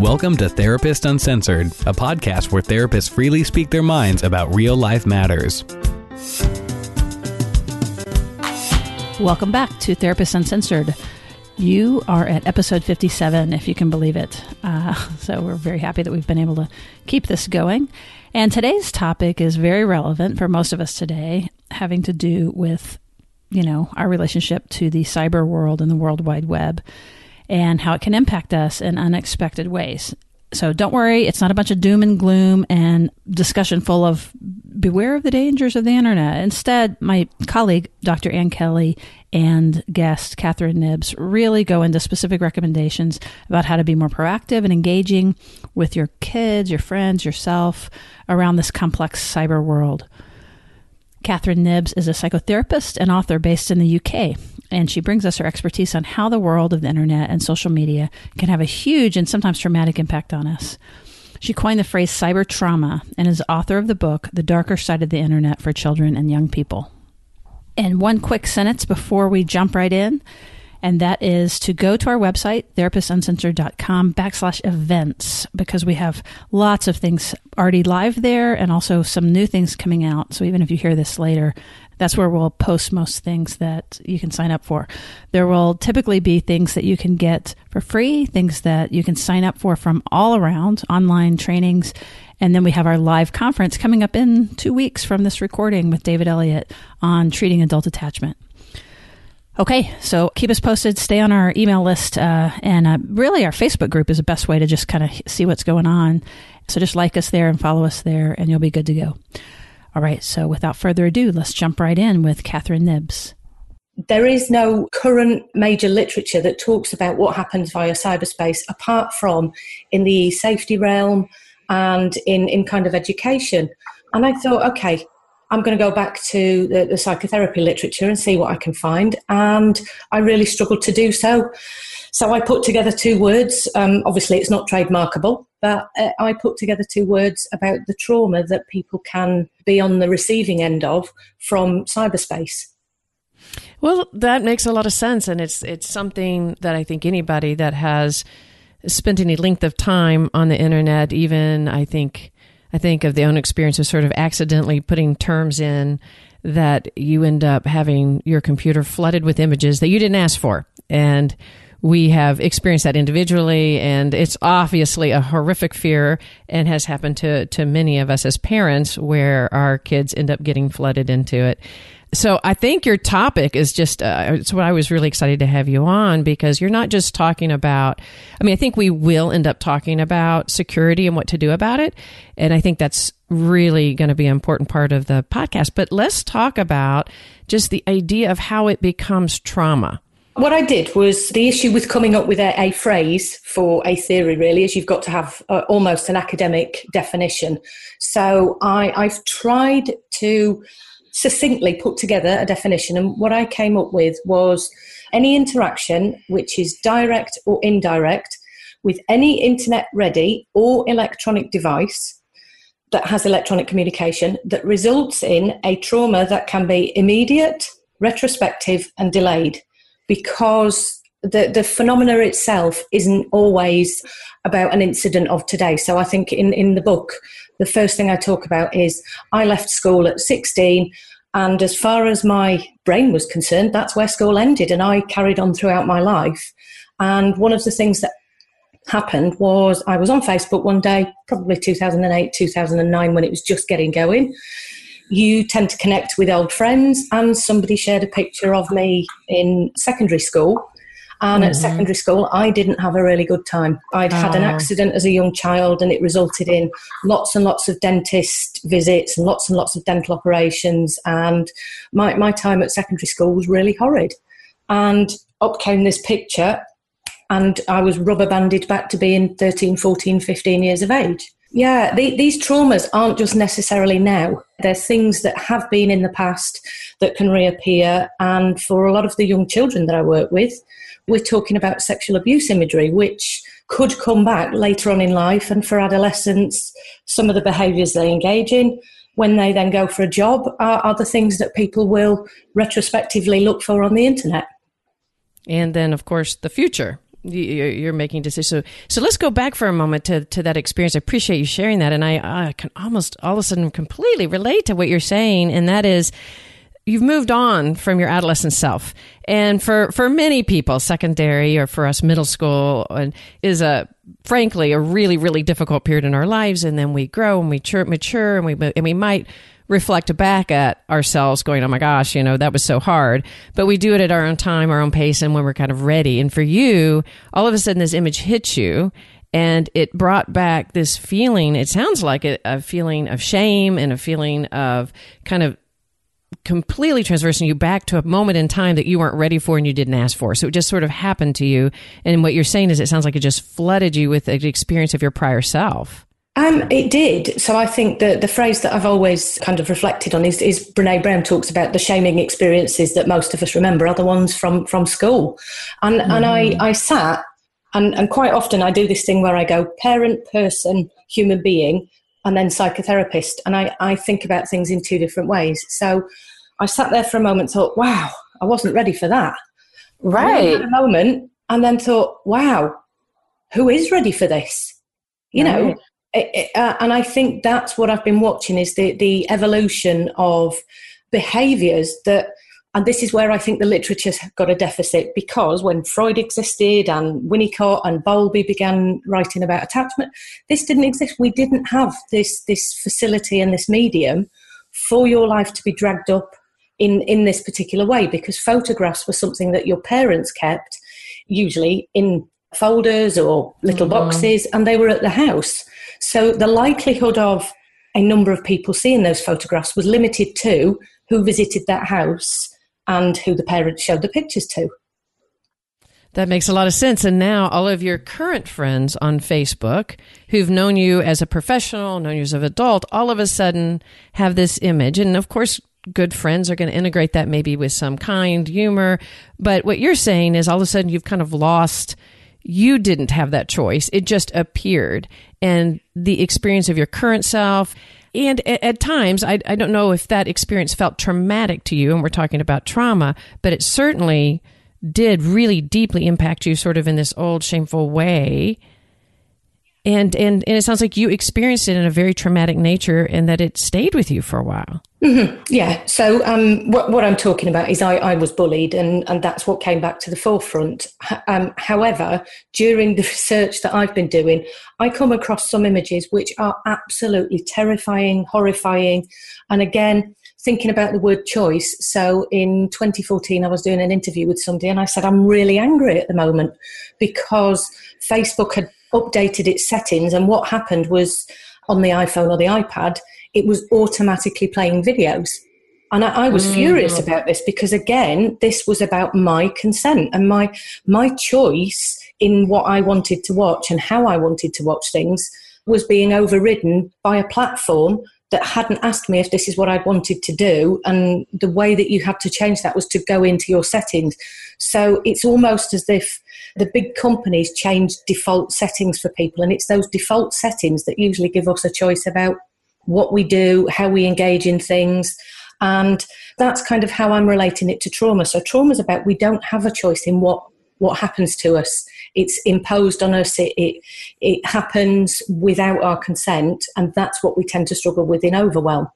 Welcome to Therapist Uncensored, a podcast where therapists freely speak their minds about real life matters. Welcome back to Therapist Uncensored. You are at episode 57, if you can believe it. Uh, so we're very happy that we've been able to keep this going. And today's topic is very relevant for most of us today, having to do with, you know, our relationship to the cyber world and the World Wide Web and how it can impact us in unexpected ways. So don't worry, it's not a bunch of doom and gloom and discussion full of beware of the dangers of the internet. Instead, my colleague, Dr. Ann Kelley, and guest, Catherine Knibbs, really go into specific recommendations about how to be more proactive and engaging with your kids, your friends, yourself around this complex cyber world. Catherine Knibbs is a psychotherapist and author based in the UK, and she brings us her expertise on how the world of the internet and social media can have a huge and sometimes traumatic impact on us. She coined the phrase cyber trauma and is author of the book, The Darker Side of the Internet for Children and Young People. And one quick sentence before we jump right in and that is to go to our website, therapistuncensored.com backslash events, because we have lots of things already live there and also some new things coming out. So even if you hear this later, that's where we'll post most things that you can sign up for. There will typically be things that you can get for free, things that you can sign up for from all around, online trainings. And then we have our live conference coming up in two weeks from this recording with David Elliott on treating adult attachment. Okay, so keep us posted. Stay on our email list, uh, and uh, really our Facebook group is the best way to just kind of see what's going on. So just like us there and follow us there, and you'll be good to go. All right, so without further ado, let's jump right in with Catherine Knibbs. There is no current major literature that talks about what happens via cyberspace apart from in the safety realm and in, in kind of education. And I thought, okay, I'm going to go back to the, the, psychotherapy literature and see what I can find. And I really struggled to do so. So I put together two words. Um, obviously, it's not trademarkable, but uh, I put together two words about the trauma that people can be on the receiving end of from cyberspace. Well, that makes a lot of sense, and it's it's something that I think anybody that has spent any length of time on the internet, even I think I think of the own experience of sort of accidentally putting terms in that you end up having your computer flooded with images that you didn't ask for. And we have experienced that individually and it's obviously a horrific fear and has happened to, to many of us as parents where our kids end up getting flooded into it. So I think your topic is just, uh, it's what I was really excited to have you on because you're not just talking about, I mean, I think we will end up talking about security and what to do about it. And I think that's really going to be an important part of the podcast. But let's talk about just the idea of how it becomes trauma. What I did was the issue with coming up with a, a phrase for a theory, really, is you've got to have uh, almost an academic definition. So I, I've tried to succinctly put together a definition. And what I came up with was any interaction which is direct or indirect with any internet ready or electronic device that has electronic communication that results in a trauma that can be immediate, retrospective, and delayed because the, the phenomena itself isn't always about an incident of today. So I think in, in the book, the first thing I talk about is I left school at 16. And as far as my brain was concerned, that's where school ended. And I carried on throughout my life. And one of the things that happened was I was on Facebook one day, probably 2008, 2009, when it was just getting going. You tend to connect with old friends, and somebody shared a picture of me in secondary school and mm-hmm. at secondary school, I didn't have a really good time. I'd had an ah. accident as a young child, and it resulted in lots and lots of dentist visits and lots and lots of dental operations. And my, my time at secondary school was really horrid. And up came this picture, and I was rubber banded back to being 13, 14, 15 years of age. Yeah, the, these traumas aren't just necessarily now. They're things that have been in the past that can reappear. And for a lot of the young children that I work with, we're talking about sexual abuse imagery, which could come back later on in life. And for adolescents, some of the behaviours they engage in when they then go for a job are, are the things that people will retrospectively look for on the internet. And then, of course, the future you're making decisions. So, so let's go back for a moment to, to that experience. I appreciate you sharing that. And I, I can almost all of a sudden completely relate to what you're saying. And that is, you've moved on from your adolescent self. And for, for many people, secondary or for us, middle school and is a, frankly, a really, really difficult period in our lives. And then we grow and we mature, mature and we, and we might reflect back at ourselves going, oh my gosh, you know, that was so hard. But we do it at our own time, our own pace, and when we're kind of ready. And for you, all of a sudden this image hits you and it brought back this feeling, it sounds like a, a feeling of shame and a feeling of kind of completely transversing you back to a moment in time that you weren't ready for and you didn't ask for. So it just sort of happened to you. And what you're saying is it sounds like it just flooded you with the experience of your prior self. Um, it did. So I think that the phrase that I've always kind of reflected on is, is Brene Brown talks about the shaming experiences that most of us remember are the ones from, from school. And, mm. and I, I sat and, and quite often I do this thing where I go parent, person, human being, and then psychotherapist. And I, I think about things in two different ways. So I sat there for a moment, thought, wow, I wasn't ready for that. Right. a moment, and then thought, wow, who is ready for this? You right. know, it, it, uh, and I think that's what I've been watching is the the evolution of behaviours that and this is where I think the literature's got a deficit because when Freud existed and Winnicott and Bowlby began writing about attachment, this didn't exist. We didn't have this this facility and this medium for your life to be dragged up in in this particular way because photographs were something that your parents kept usually in folders or little mm-hmm. boxes and they were at the house so the likelihood of a number of people seeing those photographs was limited to who visited that house and who the parents showed the pictures to. That makes a lot of sense. And now all of your current friends on Facebook who've known you as a professional, known you as an adult, all of a sudden have this image. And of course, good friends are going to integrate that maybe with some kind humor. But what you're saying is all of a sudden you've kind of lost you didn't have that choice. It just appeared. And the experience of your current self, and at, at, times, I, I don't know if that experience felt traumatic to you, and we're talking about trauma, but it certainly did really deeply impact you, sort of in this old, shameful way and and and it sounds like you experienced it in a very traumatic nature and that it stayed with you for a while mm-hmm. yeah so um, what, what i'm talking about is I, I was bullied and and that's what came back to the forefront um, however during the research that i've been doing i come across some images which are absolutely terrifying horrifying and again thinking about the word choice. So in 2014, I was doing an interview with somebody and I said, I'm really angry at the moment because Facebook had updated its settings, and what happened was on the iPhone or the iPad, it was automatically playing videos. And I, I was mm. furious about this because again, this was about my consent and my my choice in what I wanted to watch and how I wanted to watch things was being overridden by a platform that hadn't asked me if this is what I wanted to do. And the way that you had to change that was to go into your settings. So it's almost as if the big companies change default settings for people. And it's those default settings that usually give us a choice about what we do, how we engage in things. And that's kind of how I'm relating it to trauma. So trauma is about we don't have a choice in what what happens to us. It's imposed on us. It, it, it happens without our consent, and that's what we tend to struggle with in overwhelm.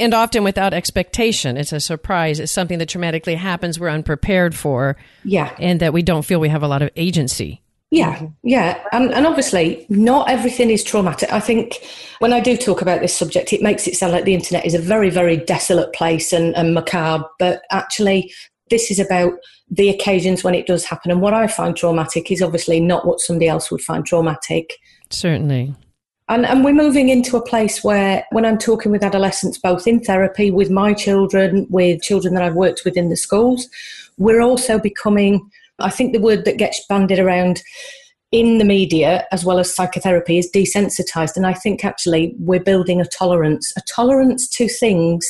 And often without expectation. It's a surprise. It's something that traumatically happens we're unprepared for. Yeah. And that we don't feel we have a lot of agency. Yeah, yeah. And, and obviously, not everything is traumatic. I think when I do talk about this subject, it makes it sound like the internet is a very, very desolate place and, and macabre. But actually, this is about the occasions when it does happen. And what I find traumatic is obviously not what somebody else would find traumatic. Certainly. And, and we're moving into a place where, when I'm talking with adolescents, both in therapy, with my children, with children that I've worked with in the schools, we're also becoming, I think the word that gets bandied around in the media as well as psychotherapy is desensitized. And I think actually we're building a tolerance, a tolerance to things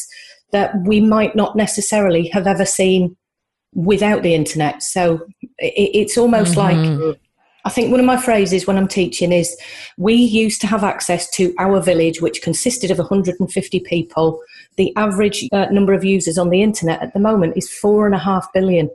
that we might not necessarily have ever seen without the internet. So it, it's almost mm-hmm. like I think one of my phrases when I'm teaching is we used to have access to our village, which consisted of 150 people. The average uh, number of users on the internet at the moment is four and a half billion.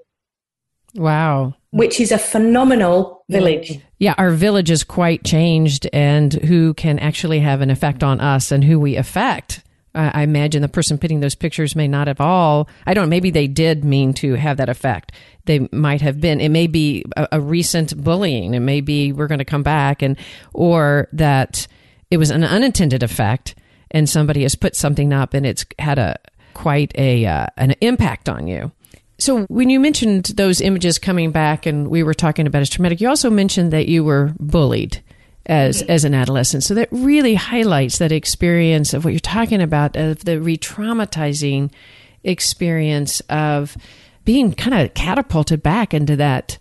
Wow. Which is a phenomenal village. Yeah, our village is quite changed, and who can actually have an effect on us and who we affect. I imagine the person putting those pictures may not have all, I don't maybe they did mean to have that effect. They might have been, it may be a, a recent bullying. It may be we're going to come back and, or that it was an unintended effect and somebody has put something up and it's had a quite a uh, an impact on you. So when you mentioned those images coming back and we were talking about as traumatic, you also mentioned that you were bullied as as an adolescent. So that really highlights that experience of what you're talking about of the re-traumatizing experience of being kind of catapulted back into that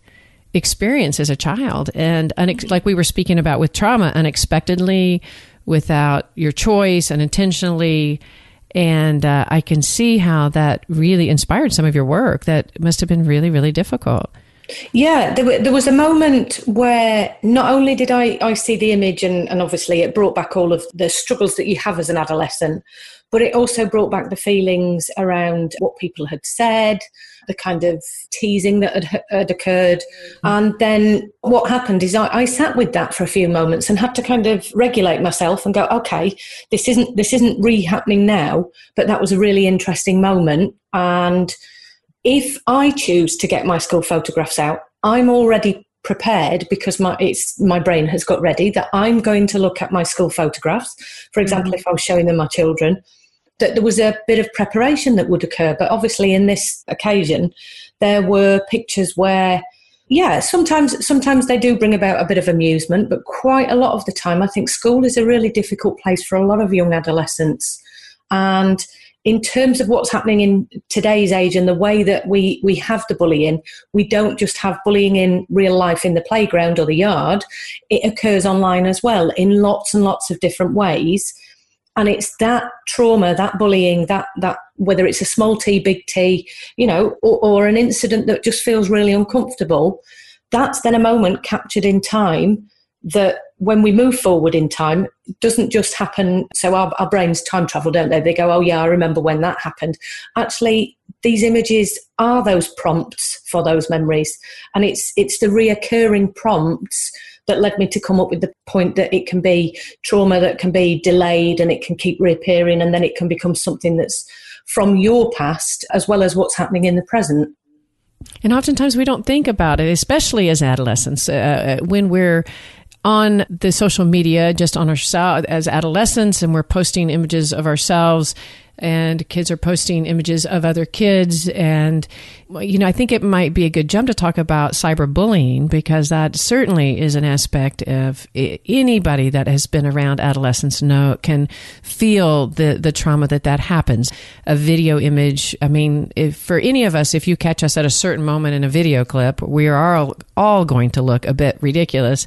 experience as a child. And unex- like we were speaking about with trauma unexpectedly without your choice unintentionally. And uh, i can see how that really inspired some of your work that must have been really really difficult yeah, there, there, was a moment where not only did I, I see the image, and, and obviously it brought back all of the struggles that you have as an adolescent, but it also brought back the feelings around what people had said, the kind of teasing that had, had occurred. Mm-hmm. And then what happened is I, I sat with that for a few moments and had to kind of regulate myself and go, okay, this isn't this isn't re-happening now, but that was a really interesting moment. And if I choose to get my school photographs out, I'm already prepared because my it's my brain has got ready that I'm going to look at my school photographs. For example, mm-hmm. if I was showing them my children, that there was a bit of preparation that would occur. But obviously, in this occasion, there were pictures where, yeah, sometimes sometimes they do bring about a bit of amusement, but quite a lot of the time, I think school is a really difficult place for a lot of young adolescents, and in terms of what's happening in today's age and the way that we, we have the bullying, we don't just have bullying in real life in the playground or the yard. It occurs online as well in lots and lots of different ways. And it's that trauma, that bullying, that that whether it's a small T, big T, you know, or, or an incident that just feels really uncomfortable, that's then a moment captured in time that when we move forward in time it doesn't just happen so our, our brains time travel don't they? They go oh yeah i remember when that happened. Actually these images are those prompts for those memories and it's it's the reoccurring prompts that led me to come up with the point that it can be trauma that can be delayed and it can keep reappearing and then it can become something that's from your past as well as what's happening in the present. And oftentimes we don't think about it, especially as adolescents, uh, uh when we're on the social media, just on ourselves as adolescents, and we're posting images of ourselves and kids are posting images of other kids. And, you know, I think it might be a good jump to talk about cyberbullying because that certainly is an aspect of anybody that has been around adolescence know can feel the, the trauma that that happens. A video image, I mean, if, for any of us, if you catch us at a certain moment in a video clip, we are all, all going to look a bit ridiculous.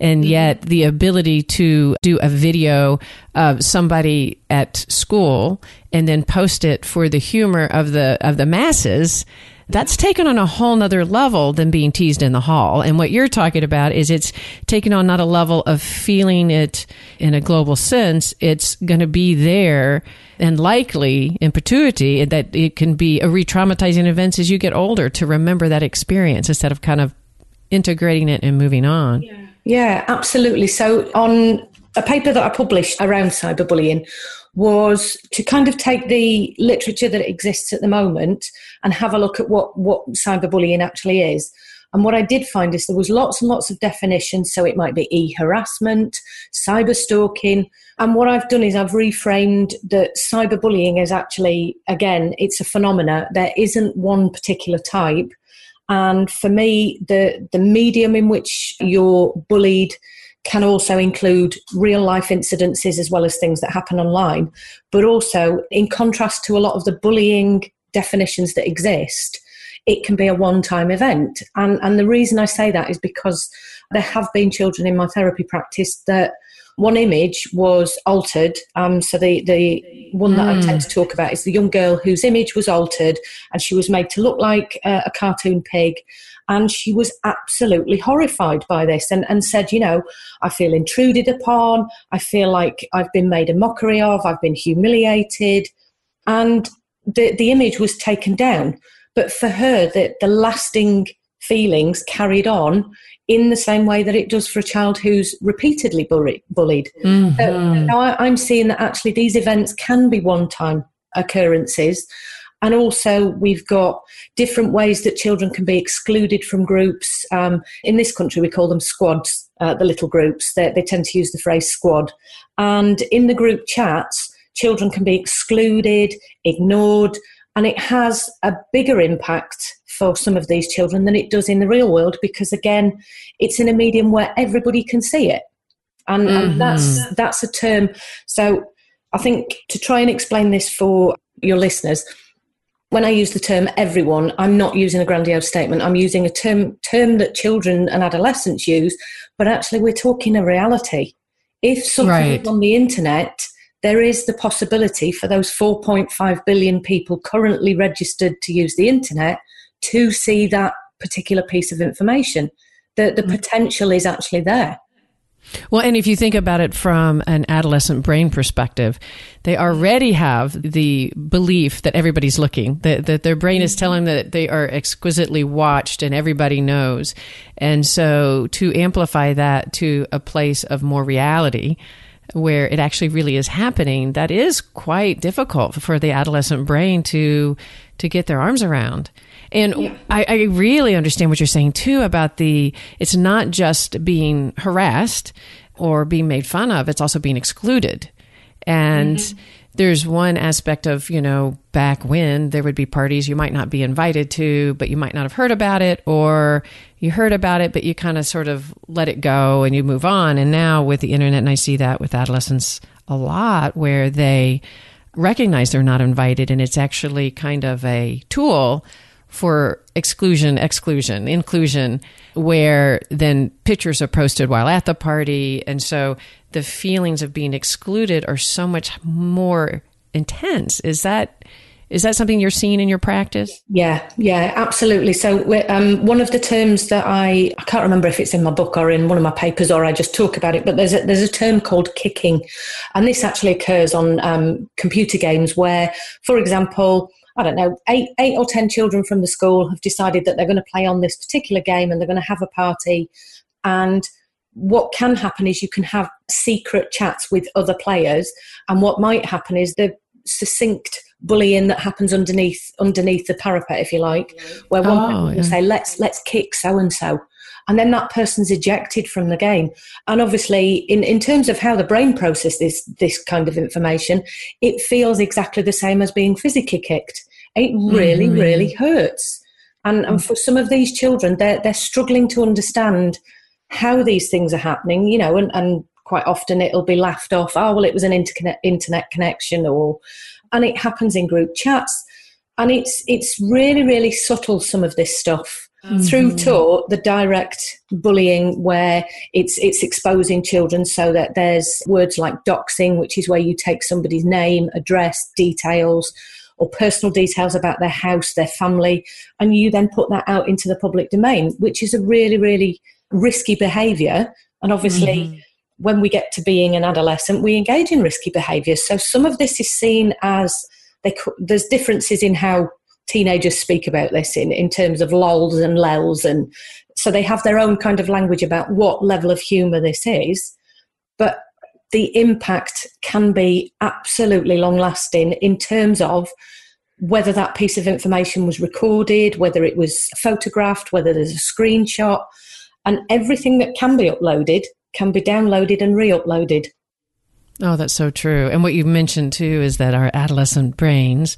And mm-hmm. yet the ability to do a video somebody at school and then post it for the humor of the of the masses that's taken on a whole nother level than being teased in the hall. And what you're talking about is it's taken on not a level of feeling it in a global sense. It's going to be there and likely in perpetuity that it can be a re-traumatizing event as you get older to remember that experience instead of kind of integrating it and moving on. Yeah, yeah absolutely. So on a paper that I published around cyberbullying was to kind of take the literature that exists at the moment and have a look at what, what cyberbullying actually is. And what I did find is there was lots and lots of definitions. So it might be e-harassment, cyber stalking. And what I've done is I've reframed that cyberbullying is actually, again, it's a phenomena. There isn't one particular type. And for me, the, the medium in which you're bullied can also include real life incidences as well as things that happen online. But also, in contrast to a lot of the bullying definitions that exist, it can be a one time event. And, and the reason I say that is because there have been children in my therapy practice that one image was altered. Um, so the, the one that mm. I tend to talk about is the young girl whose image was altered and she was made to look like a, a cartoon pig. And she was absolutely horrified by this and, and said, you know, I feel intruded upon. I feel like I've been made a mockery of. I've been humiliated. And the, the image was taken down. But for her, the, the lasting feelings carried on in the same way that it does for a child who's repeatedly bullied. Mm-hmm. Uh, now I, I'm seeing that actually these events can be one time occurrences. And also, we've got different ways that children can be excluded from groups. Um, in this country, we call them squads, uh, the little groups. They, they tend to use the phrase squad. And in the group chats, children can be excluded, ignored, and it has a bigger impact for some of these children than it does in the real world because again it's in a medium where everybody can see it and, mm-hmm. and that's that's a term so i think to try and explain this for your listeners when I use the term everyone, I'm not using a grandiose statement. I'm using a term term that children and adolescents use, but actually we're talking a reality. If something right. is on the internet, there is the possibility for those 4.5 billion people currently registered to use the internet to see that particular piece of information. The, the mm. potential is actually there. Well, and if you think about it from an adolescent brain perspective, they already have the belief that everybody's looking, that, that their brain is telling them that they are exquisitely watched and everybody knows. And so to amplify that to a place of more reality, where it actually really is happening, that is quite difficult for the adolescent brain to to get their arms around. And yeah. I, I, really understand what you're saying too about the it's not just being harassed or being made fun of, it's also being excluded. And mm-hmm. there's one aspect of, you know, back when there would be parties you might not be invited to, but you might not have heard about it, or you heard about it, but you kind of sort of let it go and you move on. And now with the internet, and I see that with adolescents a lot, where they recognize they're not invited, and it's actually kind of a tool for exclusion, exclusion, inclusion, where then pictures are posted while at the party. And so the feelings of being excluded are so much more intense. Is that is that something you're seeing in your practice? Yeah, yeah, absolutely. So, um, one of the terms that I I can't remember if it's in my book or in one of my papers or I just talk about it, but there's a, there's a term called kicking, and this actually occurs on um, computer games where, for example, I don't know, eight, eight or 10 children from the school have decided that they're going to play on this particular game and they're going to have a party. And what can happen is you can have secret chats with other players. And what might happen is the succinct bullying that happens underneath underneath the parapet, if you like, where one oh, person will say, "Let's let's kick so and so," and then that person's ejected from the game. And obviously, in in terms of how the brain processes this this kind of information, it feels exactly the same as being physically kicked. It really, mm-hmm. really hurts. And, and for some of these children, they're, they're struggling to understand how these things are happening, you know, and, and quite often it'll be laughed off. Oh, well, it was an internet, internet connection, or, and it happens in group chats. And it's, it's really, really subtle, some of this stuff. Mm-hmm. Through to the direct bullying, where it's it's exposing children, so that there's words like doxing, which is where you take somebody's name, address, details, or personal details about their house, their family, and you then put that out into the public domain, which is a really, really risky behavior. And obviously, mm-hmm. when we get to being an adolescent, we engage in risky behavior. So some of this is seen as they, there's differences in how teenagers speak about this in, in terms of lols and lels and so they have their own kind of language about what level of humour this is but the impact can be absolutely long lasting in terms of whether that piece of information was recorded, whether it was photographed, whether there's a screenshot, and everything that can be uploaded can be downloaded and re uploaded. Oh, that's so true. And what you mentioned too is that our adolescent brains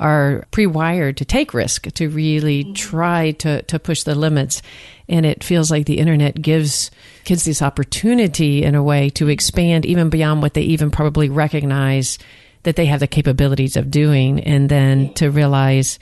are pre-wired to take risk, to really try to, to push the limits. And it feels like the internet gives kids this opportunity in a way to expand even beyond what they even probably recognize that they have the capabilities of doing. And then to realize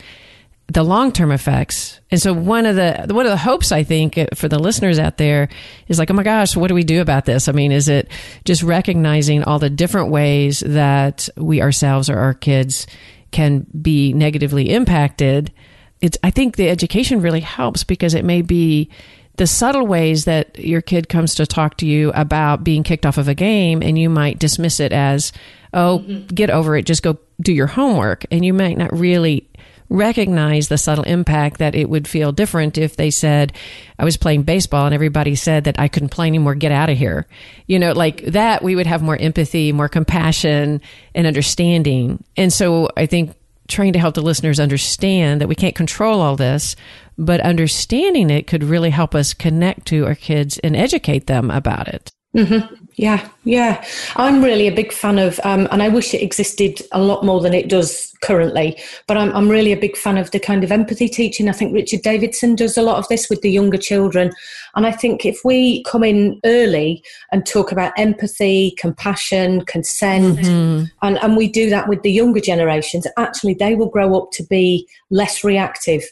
the long-term effects. And so one of the one of the hopes I think for the listeners out there is like, oh my gosh, what do we do about this? I mean, is it just recognizing all the different ways that we ourselves or our kids can be negatively impacted, it's I think the education really helps because it may be the subtle ways that your kid comes to talk to you about being kicked off of a game and you might dismiss it as oh mm-hmm. get over it just go do your homework and you might not really recognize the subtle impact that it would feel different if they said, I was playing baseball and everybody said that I couldn't play anymore, get out of here. You know, like that, we would have more empathy, more compassion and understanding. And so I think trying to help the listeners understand that we can't control all this, but understanding it could really help us connect to our kids and educate them about it. Mm-hmm. Yeah, yeah. I'm really a big fan of, um, and I wish it existed a lot more than it does currently, but I'm, I'm really a big fan of the kind of empathy teaching. I think Richard Davidson does a lot of this with the younger children. And I think if we come in early and talk about empathy, compassion, consent, mm-hmm. and, and we do that with the younger generations, actually they will grow up to be less reactive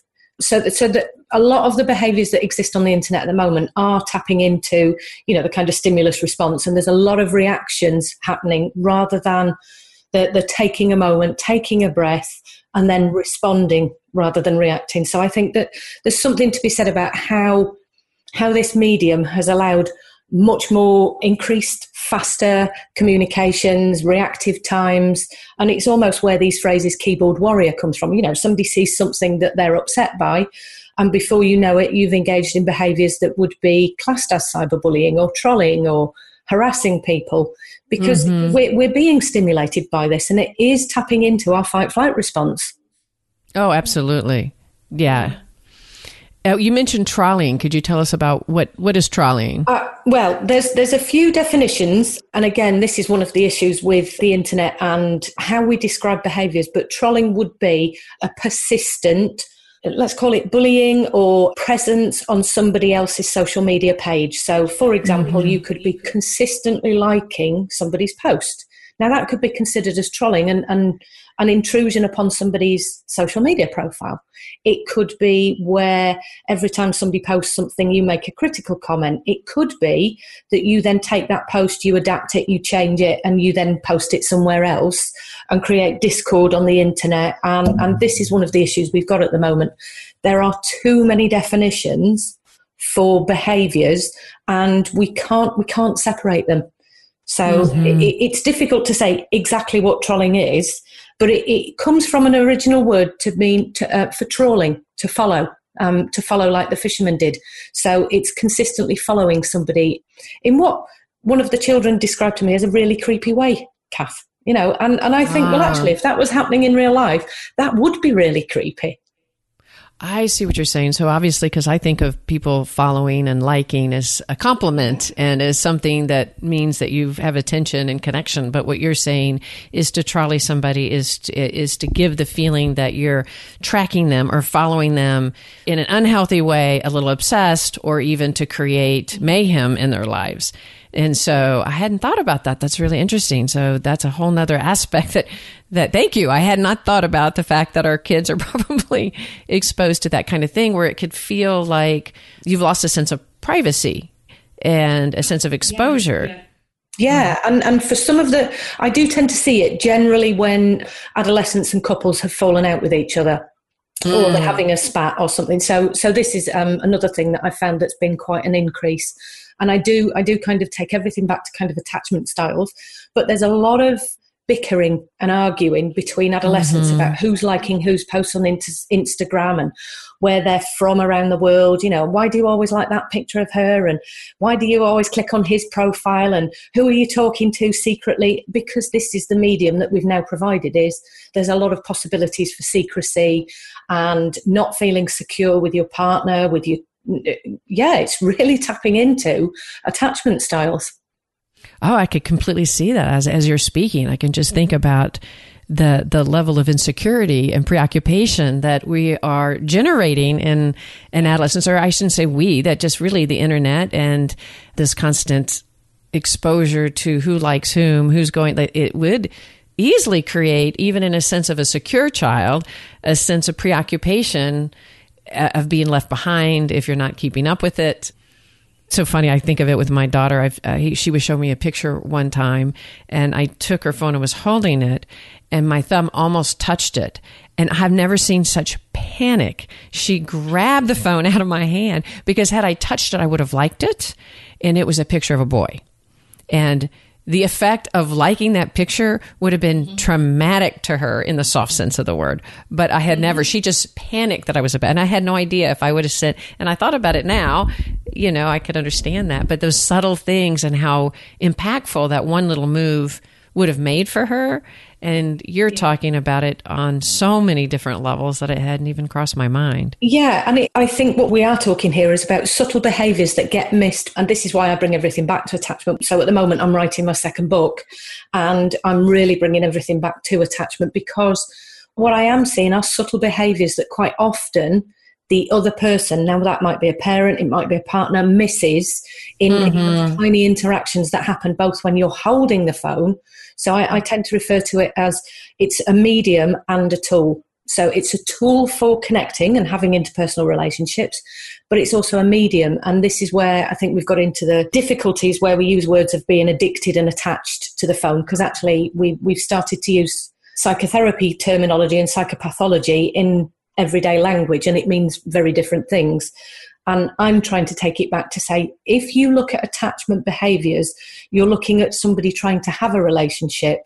so that, so that a lot of the behaviors that exist on the internet at the moment are tapping into you know the kind of stimulus response and there's a lot of reactions happening rather than the, the taking a moment taking a breath and then responding rather than reacting so i think that there's something to be said about how how this medium has allowed much more increased, faster communications, reactive times. And it's almost where these phrases keyboard warrior comes from. You know, somebody sees something that they're upset by, and before you know it, you've engaged in behaviors that would be classed as cyberbullying or trolling or harassing people because mm-hmm. we're, we're being stimulated by this and it is tapping into our fight flight response. Oh, absolutely. Yeah. Uh, you mentioned trolleying. Could you tell us about what what is trolleying? Uh, well, there's there's a few definitions, and again, this is one of the issues with the internet and how we describe behaviours. But trolling would be a persistent, let's call it bullying or presence on somebody else's social media page. So, for example, mm-hmm. you could be consistently liking somebody's post. Now, that could be considered as trolling, and and an intrusion upon somebody's social media profile. It could be where every time somebody posts something, you make a critical comment. It could be that you then take that post, you adapt it, you change it, and you then post it somewhere else and create discord on the internet. And, and this is one of the issues we've got at the moment. There are too many definitions for behaviors and we can't we can't separate them so mm-hmm. it, it's difficult to say exactly what trolling is but it, it comes from an original word to mean to, uh, for trawling, to follow. Um, to follow like the fisherman did. So it's consistently following somebody in what one of the children described to me as a really creepy way, Kath. You know, and, and I think, well, ah. actually, if that was happening in real life, that would be really creepy. I see what you're saying. So obviously, because I think of people following and liking as a compliment and as something that means that you have attention and connection. But what you're saying is to trolley somebody is to, is to give the feeling that you're tracking them or following them in an unhealthy way, a little obsessed, or even to create mayhem in their lives. And so I hadn't thought about that. That's really interesting. So that's a whole nother aspect that, that thank you. I had not thought about the fact that our kids are probably exposed to that kind of thing where it could feel like you've lost a sense of privacy and a sense of exposure. Yeah, yeah. Yeah, and, and for some of the, I do tend to see it generally when adolescents and couples have fallen out with each other. Mm. or they're mm. having a spat or something. So, so this is um, another thing that I found that's been quite an increase and I do I do kind of take everything back to kind of attachment styles, but there's a lot of bickering and arguing between adolescents mm-hmm. about who's liking whose posts on Instagram and where they're from around the world. You know, why do you always like that picture of her? And why do you always click on his profile? And who are you talking to secretly? Because this is the medium that we've now provided is there's a lot of possibilities for secrecy and not feeling secure with your partner, with your yeah, it's really tapping into attachment styles. Oh, I could completely see that as as you're speaking. I can just think mm-hmm. about the the level of insecurity and preoccupation that we are generating in in adolescence, or I shouldn't say we, that just really the internet and this constant exposure to who likes whom, who's going. It would easily create, even in a sense of a secure child, a sense of preoccupation of being left behind if you're not keeping up with it. So funny, I think of it with my daughter. I've, uh, he, she was showing me a picture one time, and I took her phone and was holding it, and my thumb almost touched it. And I've never seen such panic. She grabbed the phone out of my hand because had I touched it, I would have liked it. And it was a picture of a boy. And the effect of liking that picture would have been mm-hmm. traumatic to her in the soft sense of the word. But I had mm-hmm. never, she just panicked that I was a bad, and I had no idea if I would have said, and I thought about it now, you know, I could understand that. But those subtle things and how impactful that one little move would have made for her. And you're talking about it on so many different levels that it hadn't even crossed my mind. Yeah. And I think what we are talking here is about subtle behaviors that get missed. And this is why I bring everything back to attachment. So at the moment, I'm writing my second book and I'm really bringing everything back to attachment because what I am seeing are subtle behaviors that quite often the other person, now that might be a parent, it might be a partner, misses in, mm-hmm. in tiny interactions that happen both when you're holding the phone. So I, I tend to refer to it as it's a medium and a tool. So it's a tool for connecting and having interpersonal relationships, but it's also a medium. And this is where I think we've got into the difficulties where we use words of being addicted and attached to the phone, because actually we, we've started to use psychotherapy terminology and psychopathology in everyday language and it means very different things. And I'm trying to take it back to say if you look at attachment behaviors, you're looking at somebody trying to have a relationship.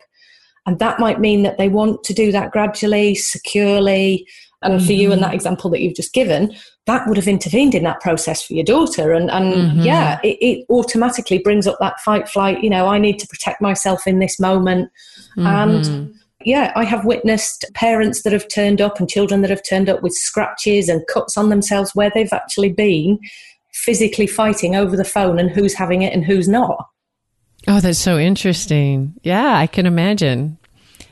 And that might mean that they want to do that gradually, securely. And mm-hmm. for you, and that mm-hmm. example that you've just given, that would have intervened in that process for your daughter. And, and mm-hmm. yeah, it, it, automatically brings up that fight, flight, you know, I need to protect myself in this moment. Mm-hmm. And yeah, I have witnessed parents that have turned up and children that have turned up with scratches and cuts on themselves where they've actually been physically fighting over the phone and who's having it and who's not. Oh, that's so interesting. Yeah, I can imagine.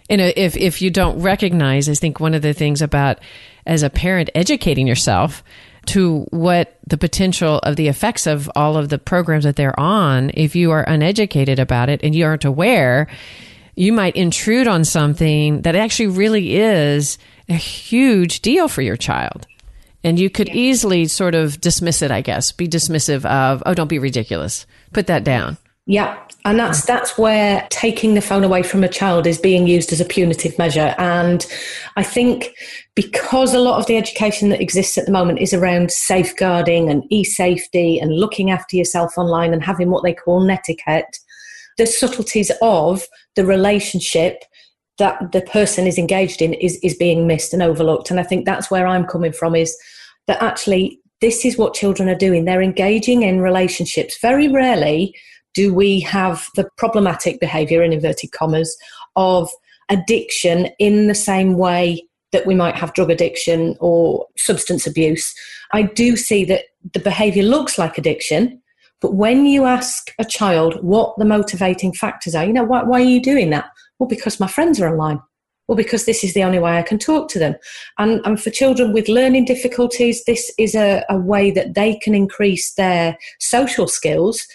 And if if you don't recognize, I think one of the things about as a parent educating yourself to what the potential of the effects of all of the programs that they're on, if you are uneducated about it and you aren't aware, you might intrude on something that actually really is a huge deal for your child. And you could yeah. easily sort of dismiss it, I guess, be dismissive of, oh, don't be ridiculous. Put that down. Yeah. And that's that's where taking the phone away from a child is being used as a punitive measure. And I think because a lot of the education that exists at the moment is around safeguarding and e-safety and looking after yourself online and having what they call netiquette, the subtleties of the relationship that the person is engaged in is, is being missed and overlooked. And I think that's where I'm coming from is that actually this is what children are doing. They're engaging in relationships. Very rarely do we have the problematic behavior, in inverted commas, of addiction in the same way that we might have drug addiction or substance abuse. I do see that the behavior looks like addiction, but when you ask a child what the motivating factors are, you know, why, why are you doing that? Well, because my friends are online. Well, because this is the only way I can talk to them. And, and for children with learning difficulties, this is a, a way that they can increase their social skills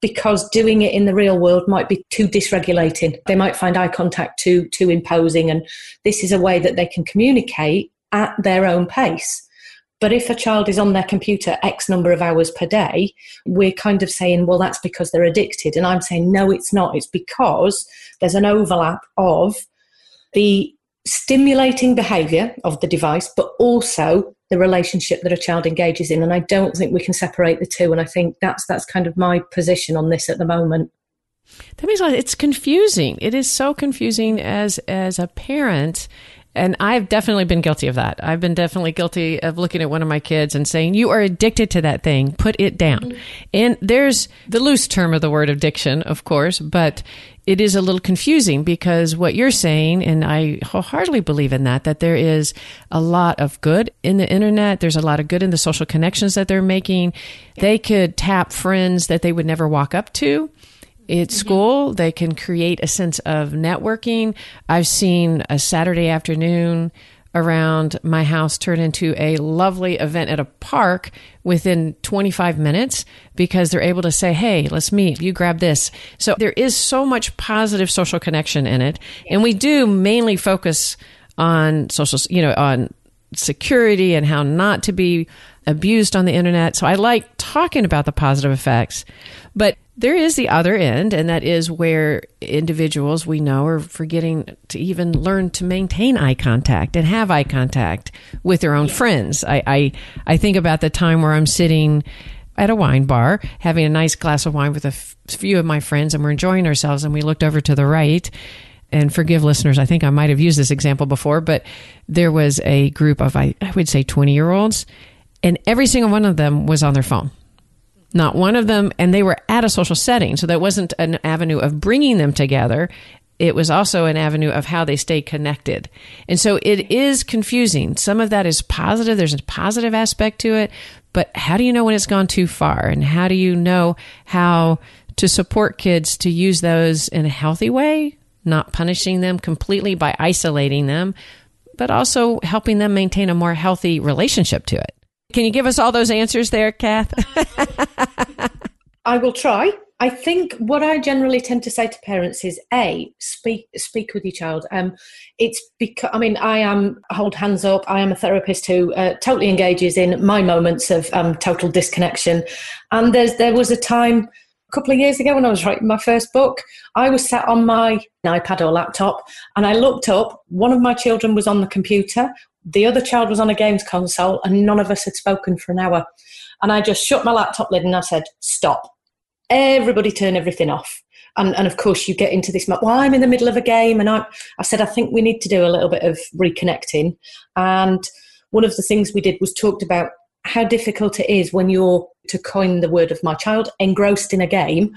because doing it in the real world might be too dysregulating. They might find eye contact too too imposing, and this is a way that they can communicate at their own pace. But if a child is on their computer X number of hours per day, we're kind of saying, well, that's because they're addicted. And I'm saying, no, it's not. It's because there's an overlap of the stimulating behavior of the device, but also the relationship that a child engages in. And I don't think we can separate the two. And I think that's that's kind of my position on this at the moment. That means it's confusing. It is so confusing as as a parent and I've definitely been guilty of that. I've been definitely guilty of looking at one of my kids and saying, You are addicted to that thing. Put it down. And there's the loose term of the word addiction, of course, but it is a little confusing because what you're saying, and I wholeheartedly believe in that, that there is a lot of good in the internet. There's a lot of good in the social connections that they're making. They could tap friends that they would never walk up to at mm-hmm. school. They can create a sense of networking. I've seen a Saturday afternoon around my house turn into a lovely event at a park within 25 minutes because they're able to say, Hey, let's meet. You grab this. So there is so much positive social connection in it. And we do mainly focus on social, you know, on security and how not to be abused on the internet. So I like talking about the positive effects, but there is the other end, and that is where individuals we know are forgetting to even learn to maintain eye contact and have eye contact with their own friends. I, I, I think about the time where I'm sitting at a wine bar having a nice glass of wine with a f- few of my friends, and we're enjoying ourselves. And we looked over to the right, and forgive listeners, I think I might have used this example before, but there was a group of, I, I would say, 20 year olds, and every single one of them was on their phone. Not one of them, and they were at a social setting. So that wasn't an avenue of bringing them together. It was also an avenue of how they stay connected. And so it is confusing. Some of that is positive. There's a positive aspect to it, but how do you know when it's gone too far? And how do you know how to support kids to use those in a healthy way, not punishing them completely by isolating them, but also helping them maintain a more healthy relationship to it? Can you give us all those answers there, Kath? I will try. I think what I generally tend to say to parents is a speak speak with your child. Um, it's because I mean I am hold hands up. I am a therapist who uh, totally engages in my moments of um, total disconnection. And there's there was a time a couple of years ago when I was writing my first book. I was sat on my iPad or laptop, and I looked up. One of my children was on the computer. The other child was on a games console, and none of us had spoken for an hour. And I just shut my laptop lid and I said, "Stop." everybody turn everything off. And, and of course, you get into this. Well, I'm in the middle of a game, and I, I said, I think we need to do a little bit of reconnecting. And one of the things we did was talked about how difficult it is when you're, to coin the word of my child, engrossed in a game.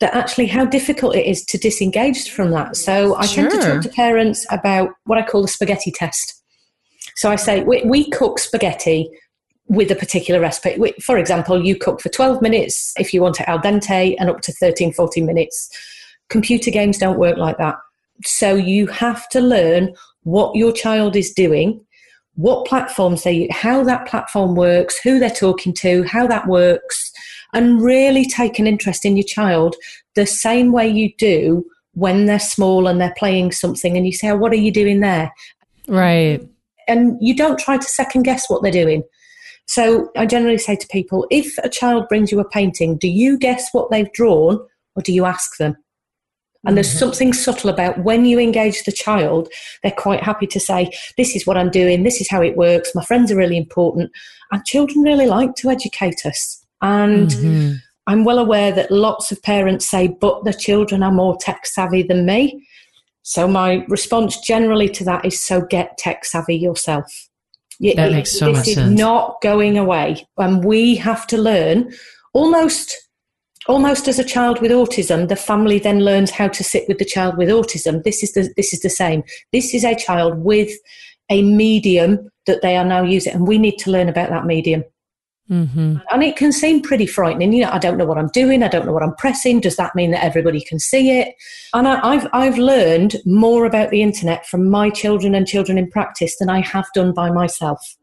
That actually, how difficult it is to disengage from that. So I sure. tend to talk to parents about what I call the spaghetti test. So I say, we, we cook spaghetti with a particular recipe. For example, you cook for 12 minutes if you want it al dente and up to 13, 14 minutes. Computer games don't work like that. So you have to learn what your child is doing, what platforms they how that platform works, who they're talking to, how that works, and really take an interest in your child the same way you do when they're small and they're playing something and you say, oh, what are you doing there? Right. And you don't try to second guess what they're doing so I generally say to people if a child brings you a painting, do you guess what they've drawn or do you ask them? And there's mm-hmm. something subtle about when you engage the child, they're quite happy to say, This is what I'm doing, this is how it works, my friends are really important. And children really like to educate us. And mm-hmm. I'm well aware that lots of parents say, But the children are more tech savvy than me. So my response generally to that is, So get tech savvy yourself. That makes so this much is sense. not going away, and we have to learn almost. Almost as a child with autism, the family then learns how to sit with the child with autism. This is the this is the same. This is a child with a medium that they are now using, and we need to learn about that medium. Mm-hmm. And it can seem pretty frightening. You know, I don't know what I'm doing. I don't know what I'm pressing. Does that mean that everybody can see it? And I, have I've learned more about the internet from my children and children in practice than I have done by myself.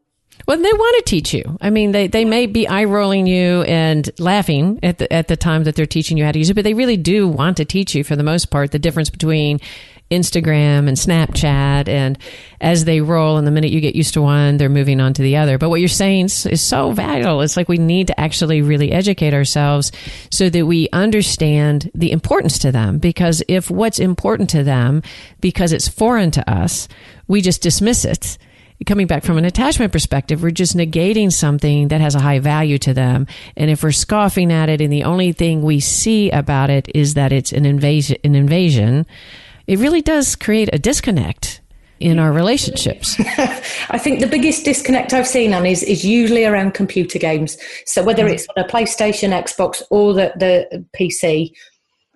Well, they want to teach you. I mean, they, they may be eye rolling you and laughing at the, at the time that they're teaching you how to use it, but they really do want to teach you for the most part the difference between Instagram and Snapchat. And as they roll, and the minute you get used to one, they're moving on to the other. But what you're saying is so vital. It's like we need to actually really educate ourselves so that we understand the importance to them. Because if what's important to them, because it's foreign to us, we just dismiss it coming back from an attachment perspective, we're just negating something that has a high value to them. And if we're scoffing at it and the only thing we see about it is that it's an invasion, an invasion, it really does create a disconnect in our relationships. I think the biggest disconnect I've seen on is, is usually around computer games. So whether it's on a PlayStation, Xbox, or the, the PC,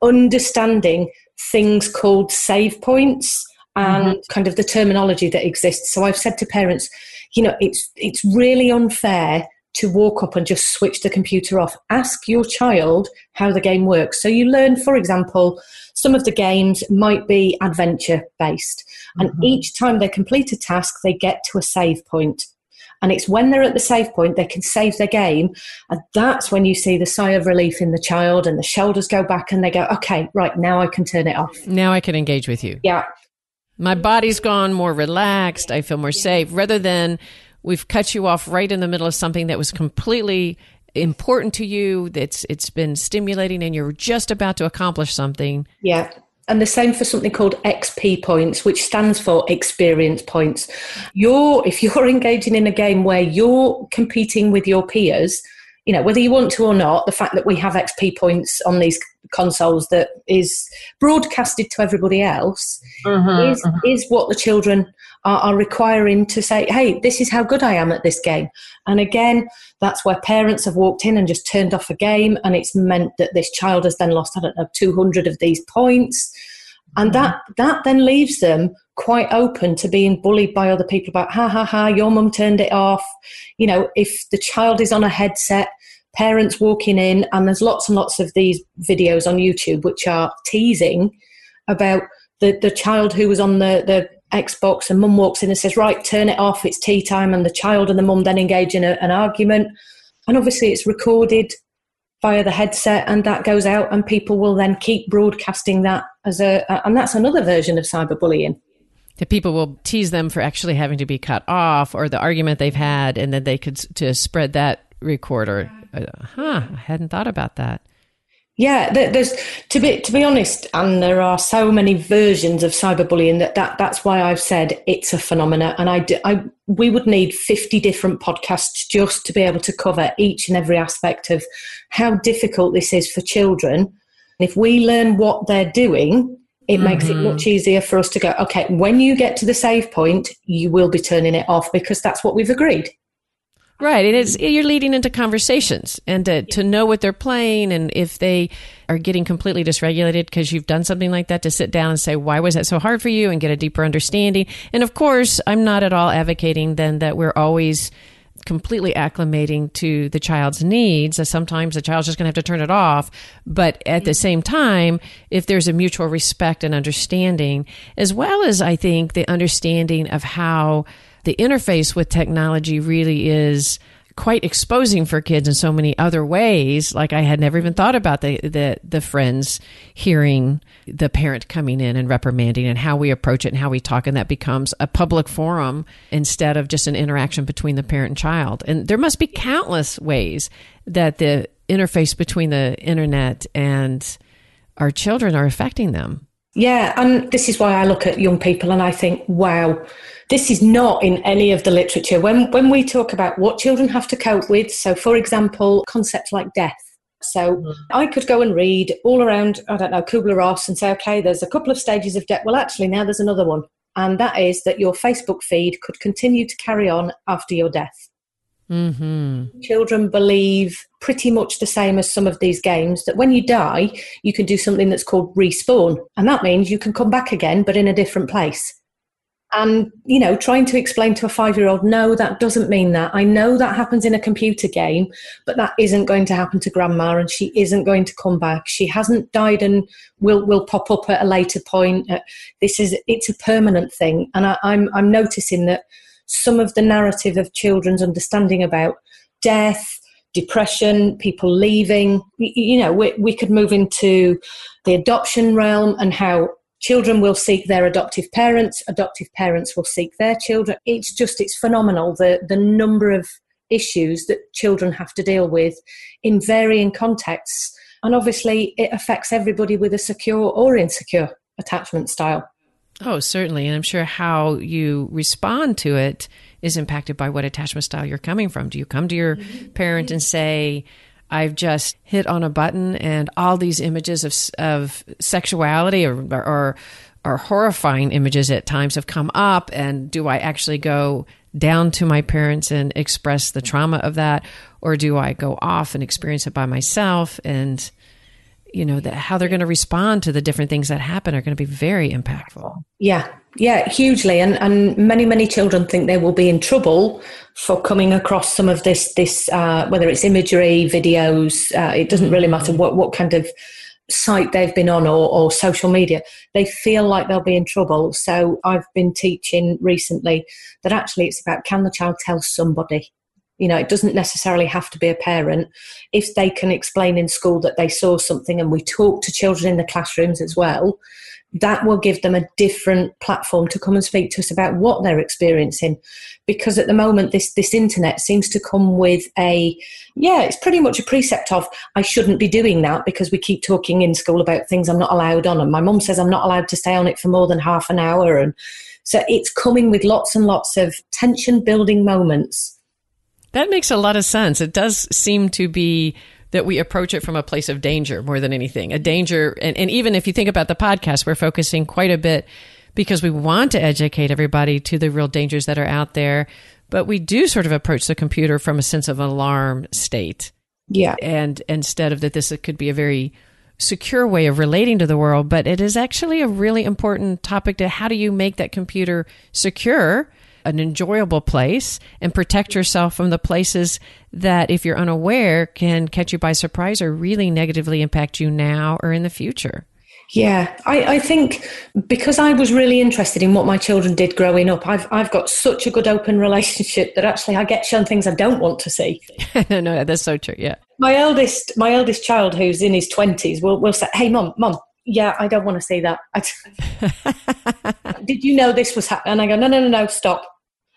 understanding things called save points and mm-hmm. kind of the terminology that exists. So I've said to parents, you know, it's it's really unfair to walk up and just switch the computer off. Ask your child how the game works. So you learn, for example, some of the games might be adventure based. And mm-hmm. each time they complete a task, they get to a save point. And it's when they're at the save point, they can save their game. And that's when you see the sigh of relief in the child and the shoulders go back and they go, okay, right, now I can turn it off. Now I can engage with you. Yeah. My body's gone more relaxed. I feel more safe rather than we've cut you off right in the middle of something that was completely important to you that's it's been stimulating and you're just about to accomplish something. Yeah. And the same for something called xp points which stands for experience points. You're if you're engaging in a game where you're competing with your peers you know, whether you want to or not, the fact that we have XP points on these consoles that is broadcasted to everybody else mm-hmm, is, mm-hmm. is what the children are, are, requiring to say, hey, this is how good I am at this game. And again, that's where parents have walked in and just turned off a game, and it's meant that this child has then lost, I don't know, 200 of these points. And that, that then leaves them quite open to being bullied by other people about, ha ha ha, your mum turned it off. You know, if the child is on a headset, parents walking in, and there's lots and lots of these videos on YouTube which are teasing about the, the child who was on the, the Xbox and mum walks in and says, Right, turn it off, it's tea time. And the child and the mum then engage in a, an argument. And obviously, it's recorded via the headset and that goes out, and people will then keep broadcasting that as a, and that's another version of cyberbullying. That people will tease them for actually having to be cut off or the argument they've had and then they could to spread that recorder. Uh, huh i hadn't thought about that yeah, there's to be to be honest, and there are so many versions of cyberbullying that, that that's why I've said it's a phenomena, and I, do, I we would need fifty different podcasts just to be able to cover each and every aspect of how difficult this is for children. And If we learn what they're doing, it mm-hmm. makes it much mm-hmm. easier for us to go. Okay, when you get to the save point, you will be turning it off because that's what we've agreed. Right. And it's, you're leading into conversations and to, to know what they're playing and if they are getting completely dysregulated because you've done something like that to sit down and say, why was that so hard for you and get a deeper understanding. And of course, I'm not at all advocating then that we're always completely acclimating to the child's needs. Sometimes the child's just going to have to turn it off. But at the same time, if there's a mutual respect and understanding, as well as I think the understanding of how the interface with technology really is quite exposing for kids in so many other ways. Like I had never even thought about the, the, the friends hearing the parent coming in and reprimanding and how we approach it and how we talk. And that becomes a public forum instead of just an interaction between the parent and child. And there must be countless ways that the interface between the internet and our children are affecting them. Yeah, and this is why I look at young people and I think, wow, this is not in any of the literature. When, when we talk about what children have to cope with, so for example, concepts like death. So mm. I could go and read all around, I don't know, Kubler Ross and say, okay, there's a couple of stages of death. Well, actually, now there's another one. And that is that your Facebook feed could continue to carry on after your death. Mm-hmm. Children believe pretty much the same as some of these games that when you die, you can do something that's called respawn. And that means you can come back again, but in a different place and you know trying to explain to a five year old no that doesn't mean that. I know that happens in a computer game but that isn't going to happen to grandma and she isn't going to come back. She hasn't died and will will pop up at a later point. Uh, this is it's a permanent thing. And I, i'm i'm noticing that some of the narrative of children's understanding about death depression, people leaving. You know, we, we could move into the adoption realm and how children will seek their adoptive parents adoptive parents will seek their children. It's just it's phenomenal the the number of issues that children have to deal with in varying contexts. And obviously it affects everybody with a secure or insecure attachment style. Oh certainly. And i'm sure how you respond to it is impacted by what attachment style you're coming from. Do you come to your mm-hmm. parent and say I've just hit on a button and all these images of, of sexuality or, or, or horrifying images at times have come up. And do I actually go down to my parents and express the trauma of that? Or do I go off and experience it by myself? And, you know, the, how they're going to respond to the different things that happen are going to be very impactful. Yeah, yeah, hugely, and and many many children think they will be in trouble for coming across some of this this uh, whether it's imagery, videos. Uh, it doesn't really matter what what kind of site they've been on or, or social media. They feel like they'll be in trouble. So I've been teaching recently that actually it's about can the child tell somebody. You know, it doesn't necessarily have to be a parent. If they can explain in school that they saw something, and we talk to children in the classrooms as well, that will give them a different platform to come and speak to us about what they're experiencing. Because at the moment this this internet seems to come with a yeah it's pretty much a precept of i shouldn't be doing that because we keep talking in school about things i'm not allowed on. And my mum says i'm not allowed to stay on it for more than half an hour. And so it's coming with lots and lots of tension building moments That makes a lot of sense. It does seem to be that we approach it from a place of danger more than anything. A danger, and, and even if you think about the podcast, we're focusing quite a bit because we want to educate everybody to the real dangers that are out there. But we do sort of approach the computer from a sense of alarm state. Yeah. And instead of that, this could be a very secure way of relating to the world, but it is actually a really important topic to how do you make that computer secure, an enjoyable place, and protect yourself from the places that, if you're unaware, can catch you by surprise or really negatively impact you now or in the future. Yeah, I, I, think because I was really interested in what my children did growing up, I've I've got such a good open relationship that actually I get shown things I don't want to see. no, no, that's so true. Yeah, my eldest my eldest child, who's in his twenties, will will say, "Hey, mom, mom, yeah, I don't want to see that. did you know this was happening?" And I go, "No, no, no, no, stop."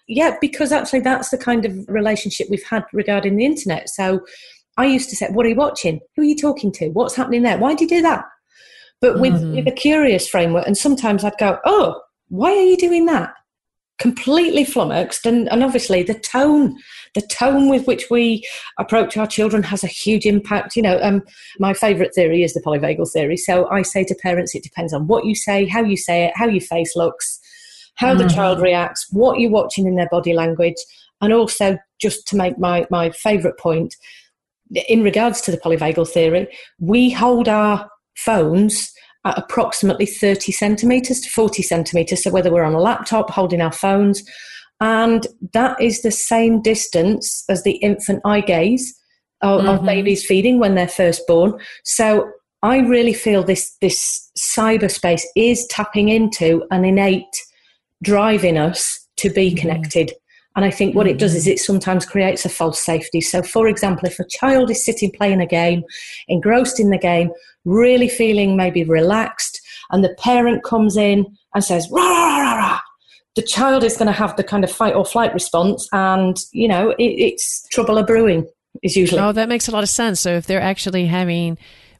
Yeah, because actually that's the kind of relationship we've had regarding the internet. So I used to say, "What are you watching? Who are you talking to? What's happening there? Why do you do that?" but with, mm-hmm. with a curious framework. And sometimes I'd go, oh, why are you doing that? Completely flummoxed. And, and obviously the tone, the tone with which we approach our children has a huge impact. You know, um, my favourite theory is the polyvagal theory. So I say to parents, it depends on what you say, how you say it, how your face looks, how mm-hmm. the child reacts, what you're watching in their body language. And also, just to make my, my favourite point, in regards to the polyvagal theory, we hold our phones at approximately 30 centimeters to 40 centimeters. So, whether we're on a laptop, holding our phones, and that is the same distance as the infant eye gaze of, mm-hmm. of babies feeding when they're first born. So, I really feel this this cyberspace is tapping into an innate drive in us to be mm-hmm. connected. And I think what it does is mm-hmm. it sometimes creates a false safety. So, for example, if a child is sitting playing a game, engrossed in the game, really feeling maybe relaxed, and the parent comes in and says, rah, rah, rah, rah, the child is going to have the kind of fight or flight response, and, you know, it, it's trouble a brewing, is usually. Oh, that makes a lot of sense. So, if they're actually having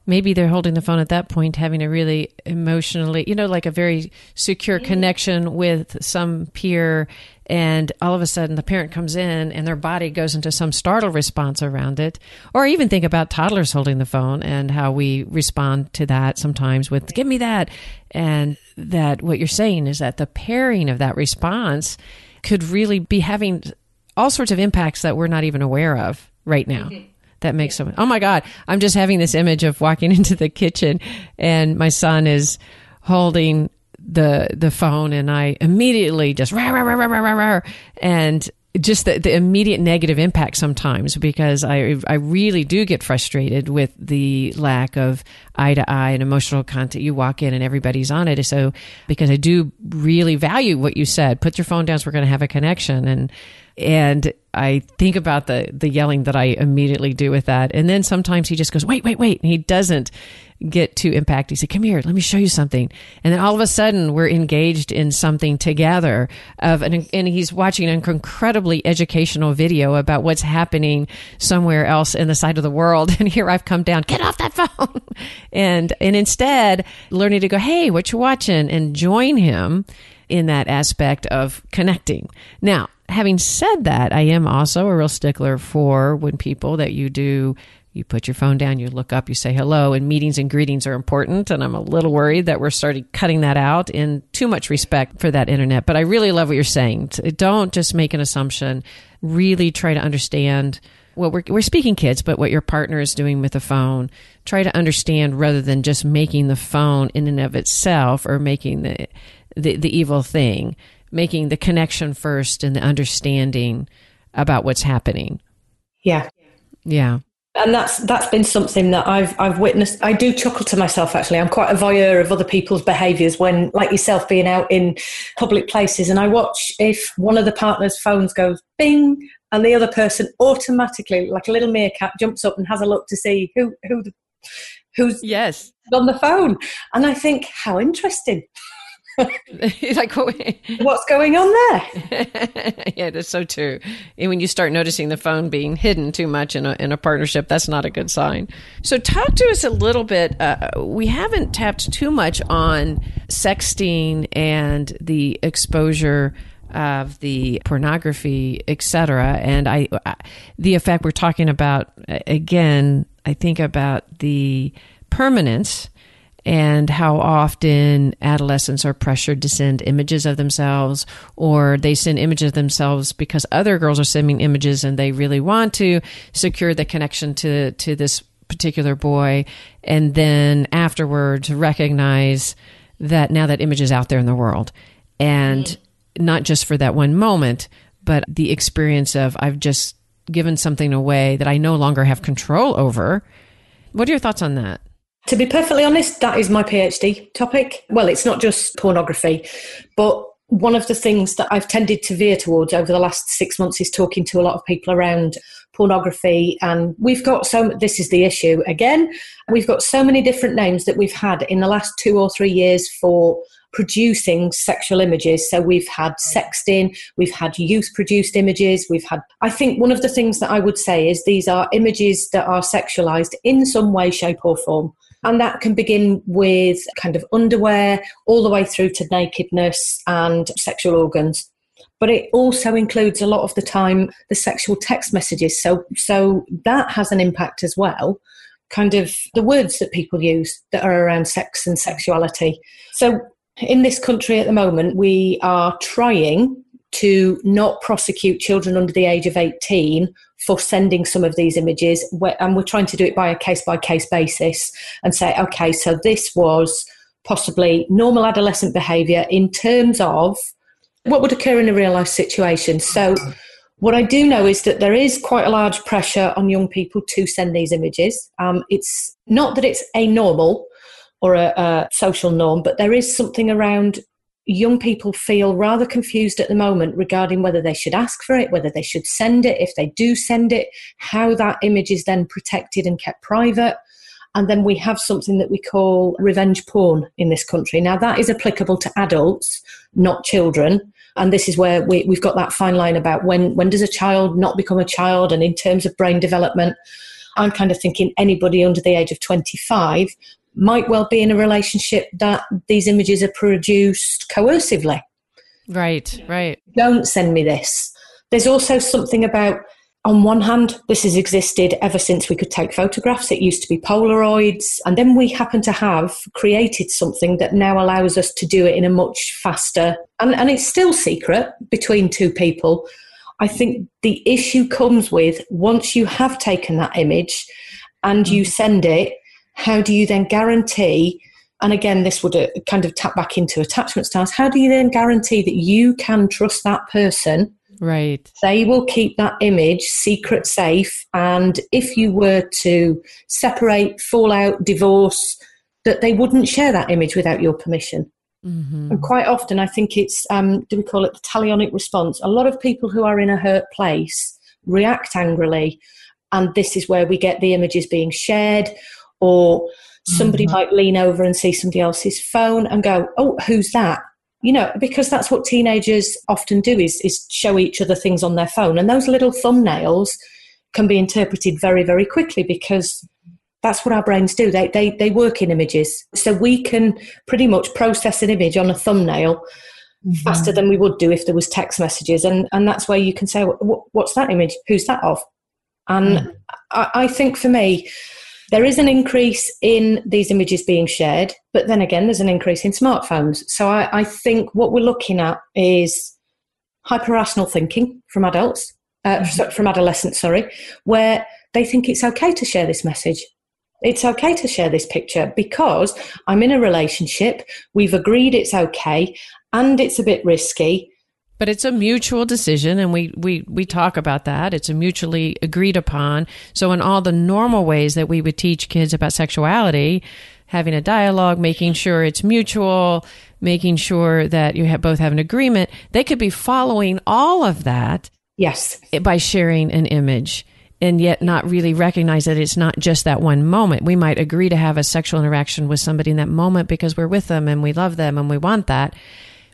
maybe they're holding the phone at that point, having a really emotionally, you know, like a very secure connection with some peer. And all of a sudden, the parent comes in and their body goes into some startle response around it. Or even think about toddlers holding the phone and how we respond to that sometimes with, give me that. And that what you're saying is that the pairing of that response could really be having all sorts of impacts that we're not even aware of right now. Mm-hmm that makes so much. oh my god i'm just having this image of walking into the kitchen and my son is holding the the phone and i immediately just rah, rah, rah, rah, rah, rah, and just the, the immediate negative impact sometimes because I, I really do get frustrated with the lack of eye to eye and emotional content. You walk in and everybody's on it. So, because I do really value what you said, put your phone down so we're going to have a connection. And and I think about the the yelling that I immediately do with that. And then sometimes he just goes, wait, wait, wait. And he doesn't get to impact. He said, come here, let me show you something. And then all of a sudden we're engaged in something together of an, and he's watching an incredibly educational video about what's happening somewhere else in the side of the world. And here I've come down, get off that phone. and, and instead learning to go, Hey, what you watching? And join him in that aspect of connecting. Now, having said that, I am also a real stickler for when people that you do you put your phone down, you look up, you say hello, and meetings and greetings are important. And I'm a little worried that we're starting cutting that out in too much respect for that internet. But I really love what you're saying. Don't just make an assumption. Really try to understand well, we're, we're speaking kids, but what your partner is doing with the phone, try to understand rather than just making the phone in and of itself or making the, the, the evil thing making the connection first and the understanding about what's happening. Yeah. Yeah. And that's that's been something that I've I've witnessed. I do chuckle to myself actually. I'm quite a voyeur of other people's behaviours when, like yourself, being out in public places, and I watch if one of the partners' phones goes bing, and the other person automatically, like a little meerkat, jumps up and has a look to see who who the, who's yes on the phone, and I think how interesting. like what's going on there? yeah, that's so true. And when you start noticing the phone being hidden too much in a in a partnership, that's not a good sign. So, talk to us a little bit. Uh, we haven't tapped too much on sexting and the exposure of the pornography, etc. And I, the effect we're talking about again, I think about the permanence and how often adolescents are pressured to send images of themselves or they send images of themselves because other girls are sending images and they really want to secure the connection to to this particular boy and then afterwards recognize that now that image is out there in the world. And mm-hmm. not just for that one moment but the experience of I've just given something away that I no longer have control over. What are your thoughts on that to be perfectly honest, that is my PhD topic. Well, it's not just pornography, but one of the things that I've tended to veer towards over the last six months is talking to a lot of people around pornography. And we've got so, this is the issue again, we've got so many different names that we've had in the last two or three years for producing sexual images. So we've had sexting, we've had youth produced images, we've had, I think one of the things that I would say is these are images that are sexualized in some way, shape, or form. And that can begin with kind of underwear all the way through to nakedness and sexual organs. But it also includes a lot of the time the sexual text messages. So, so that has an impact as well. Kind of the words that people use that are around sex and sexuality. So, in this country at the moment, we are trying to not prosecute children under the age of 18 for sending some of these images. And we're trying to do it by a case by case basis and say, okay, so this was possibly normal adolescent behaviour in terms of what would occur in a real life situation. So, what I do know is that there is quite a large pressure on young people to send these images. Um, it's not that it's a normal or a, a social norm, but there is something around young people feel rather confused at the moment regarding whether they should ask for it, whether they should send it, if they do send it, how that image is then protected and kept private. And then we have something that we call revenge porn in this country. Now, that is applicable to adults, not children. And this is where we, have got that fine line about when, when does a child not become a child? And in terms of brain development, I'm kind of thinking anybody under the age of 25 might well be in a relationship that these images are produced coercively. Right, right. Don't send me this. There's also something about, on one hand, this has existed ever since we could take photographs. It used to be Polaroids. And then we happen to have created something that now allows us to do it in a much faster, and, and it's still secret between two people. I think the issue comes with once you have taken that image and you mm. send it, how do you then guarantee and again this would uh, kind of tap back into attachment styles how do you then guarantee that you can trust that person? Right. They will keep that image secret safe and if you were to separate fall out divorce that they wouldn't share that image without your permission. Mm-hmm. and quite often i think it's um, do we call it the talionic response? A lot of people who are in a hurt place react angrily and this is where we get the images being shared or somebody mm-hmm. might lean over and see somebody else's phone and go, "Oh, who's that?" You know, because that's what teenagers often do is is show each other things on their phone, and those little thumbnails can be interpreted very very quickly because that's what our brains do. They they they work in images, so we can pretty much process an image on a thumbnail. Mm-hmm. Faster than we would do if there was text messages, and and that's where you can say, "What's that image? Who's that of?" And mm. I, I think for me, there is an increase in these images being shared, but then again, there's an increase in smartphones. So I, I think what we're looking at is hyper-rational thinking from adults, uh, mm-hmm. from adolescents, sorry, where they think it's okay to share this message. It's okay to share this picture because I'm in a relationship, we've agreed it's okay, and it's a bit risky. But it's a mutual decision, and we, we, we talk about that. It's a mutually agreed upon. So, in all the normal ways that we would teach kids about sexuality, having a dialogue, making sure it's mutual, making sure that you have, both have an agreement, they could be following all of that. Yes. By sharing an image and yet not really recognize that it's not just that one moment. We might agree to have a sexual interaction with somebody in that moment because we're with them and we love them and we want that.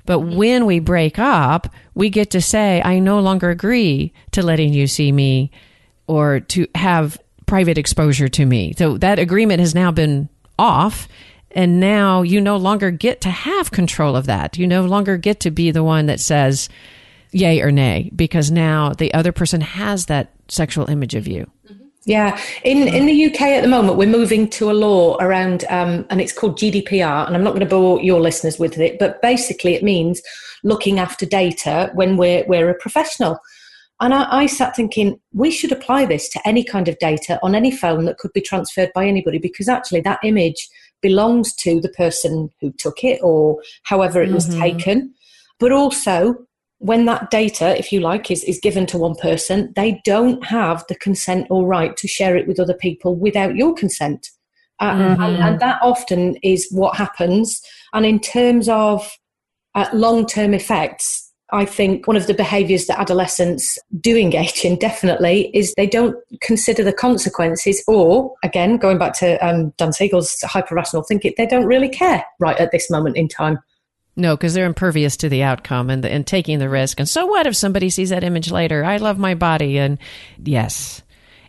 But mm-hmm. when we break up, we get to say, I no longer agree to letting you see me or to have private exposure to me. So that agreement has now been off. And now you no longer get to have control of that. You no longer get to be the one that says, yay or nay because now the other person has that sexual image of you. Mm-hmm. Yeah, in in the UK at the moment, we're moving to a law around, um, and it's called GDPR. And I'm not going to bore your listeners with it, but basically, it means looking after data when we're we're a professional. And I, I sat thinking we should apply this to any kind of data on any phone that could be transferred by anybody, because actually that image belongs to the person who took it or however it was mm-hmm. taken. But also, when that data, if you like, is, is given to one person, they don't have the consent or right to share it with other people without your consent. Uh, mm-hmm. and, and, that often is what happens. And in terms of uh, long term effects, I think one of the behaviours that adolescents do engage in definitely is they don't consider the consequences, or again, going back to um, Dan Siegel's hyper rational thinking, they don't really care right at this moment in time. No, because they're impervious to the outcome and, and taking the risk. And so what if somebody sees that image later? I love my body. And yes.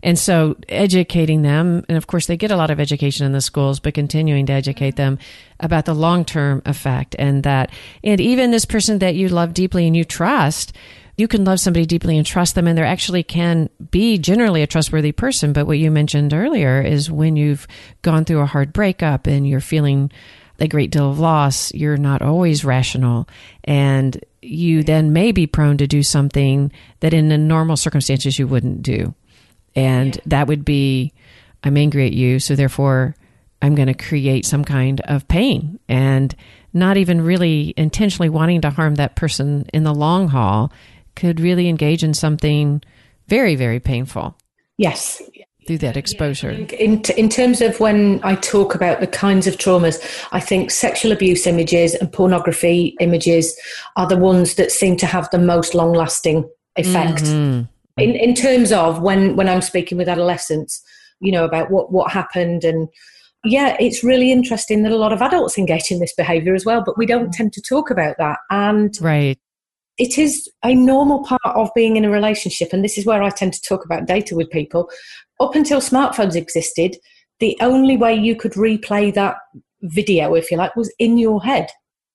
And so educating them, and of course they get a lot of education in the schools, but continuing to educate them about the long term effect and that, and even this person that you love deeply and you trust, you can love somebody deeply and trust them and there actually can be generally a trustworthy person. But what you mentioned earlier is when you've gone through a hard breakup and you're feeling a great deal of loss, you're not always rational. And you then may be prone to do something that in the normal circumstances you wouldn't do. And that would be, I'm angry at you, so therefore I'm going to create some kind of pain and not even really intentionally wanting to harm that person in the long haul could really engage in something very, very painful. Yes through that exposure. In, in terms of when I talk about the kinds of traumas, I think sexual abuse images and pornography images are the ones that seem to have the most long lasting effect. Mm-hmm. In, in terms of when, when I'm speaking with adolescents, you know, about what, what happened and yeah, it's really interesting that a lot of adults engage in this behavior as well, but we don't tend to talk about that. And right it is a normal part of being in a relationship. And this is where I tend to talk about data with people. Up until smartphones existed, the only way you could replay that video, if you like, was in your head.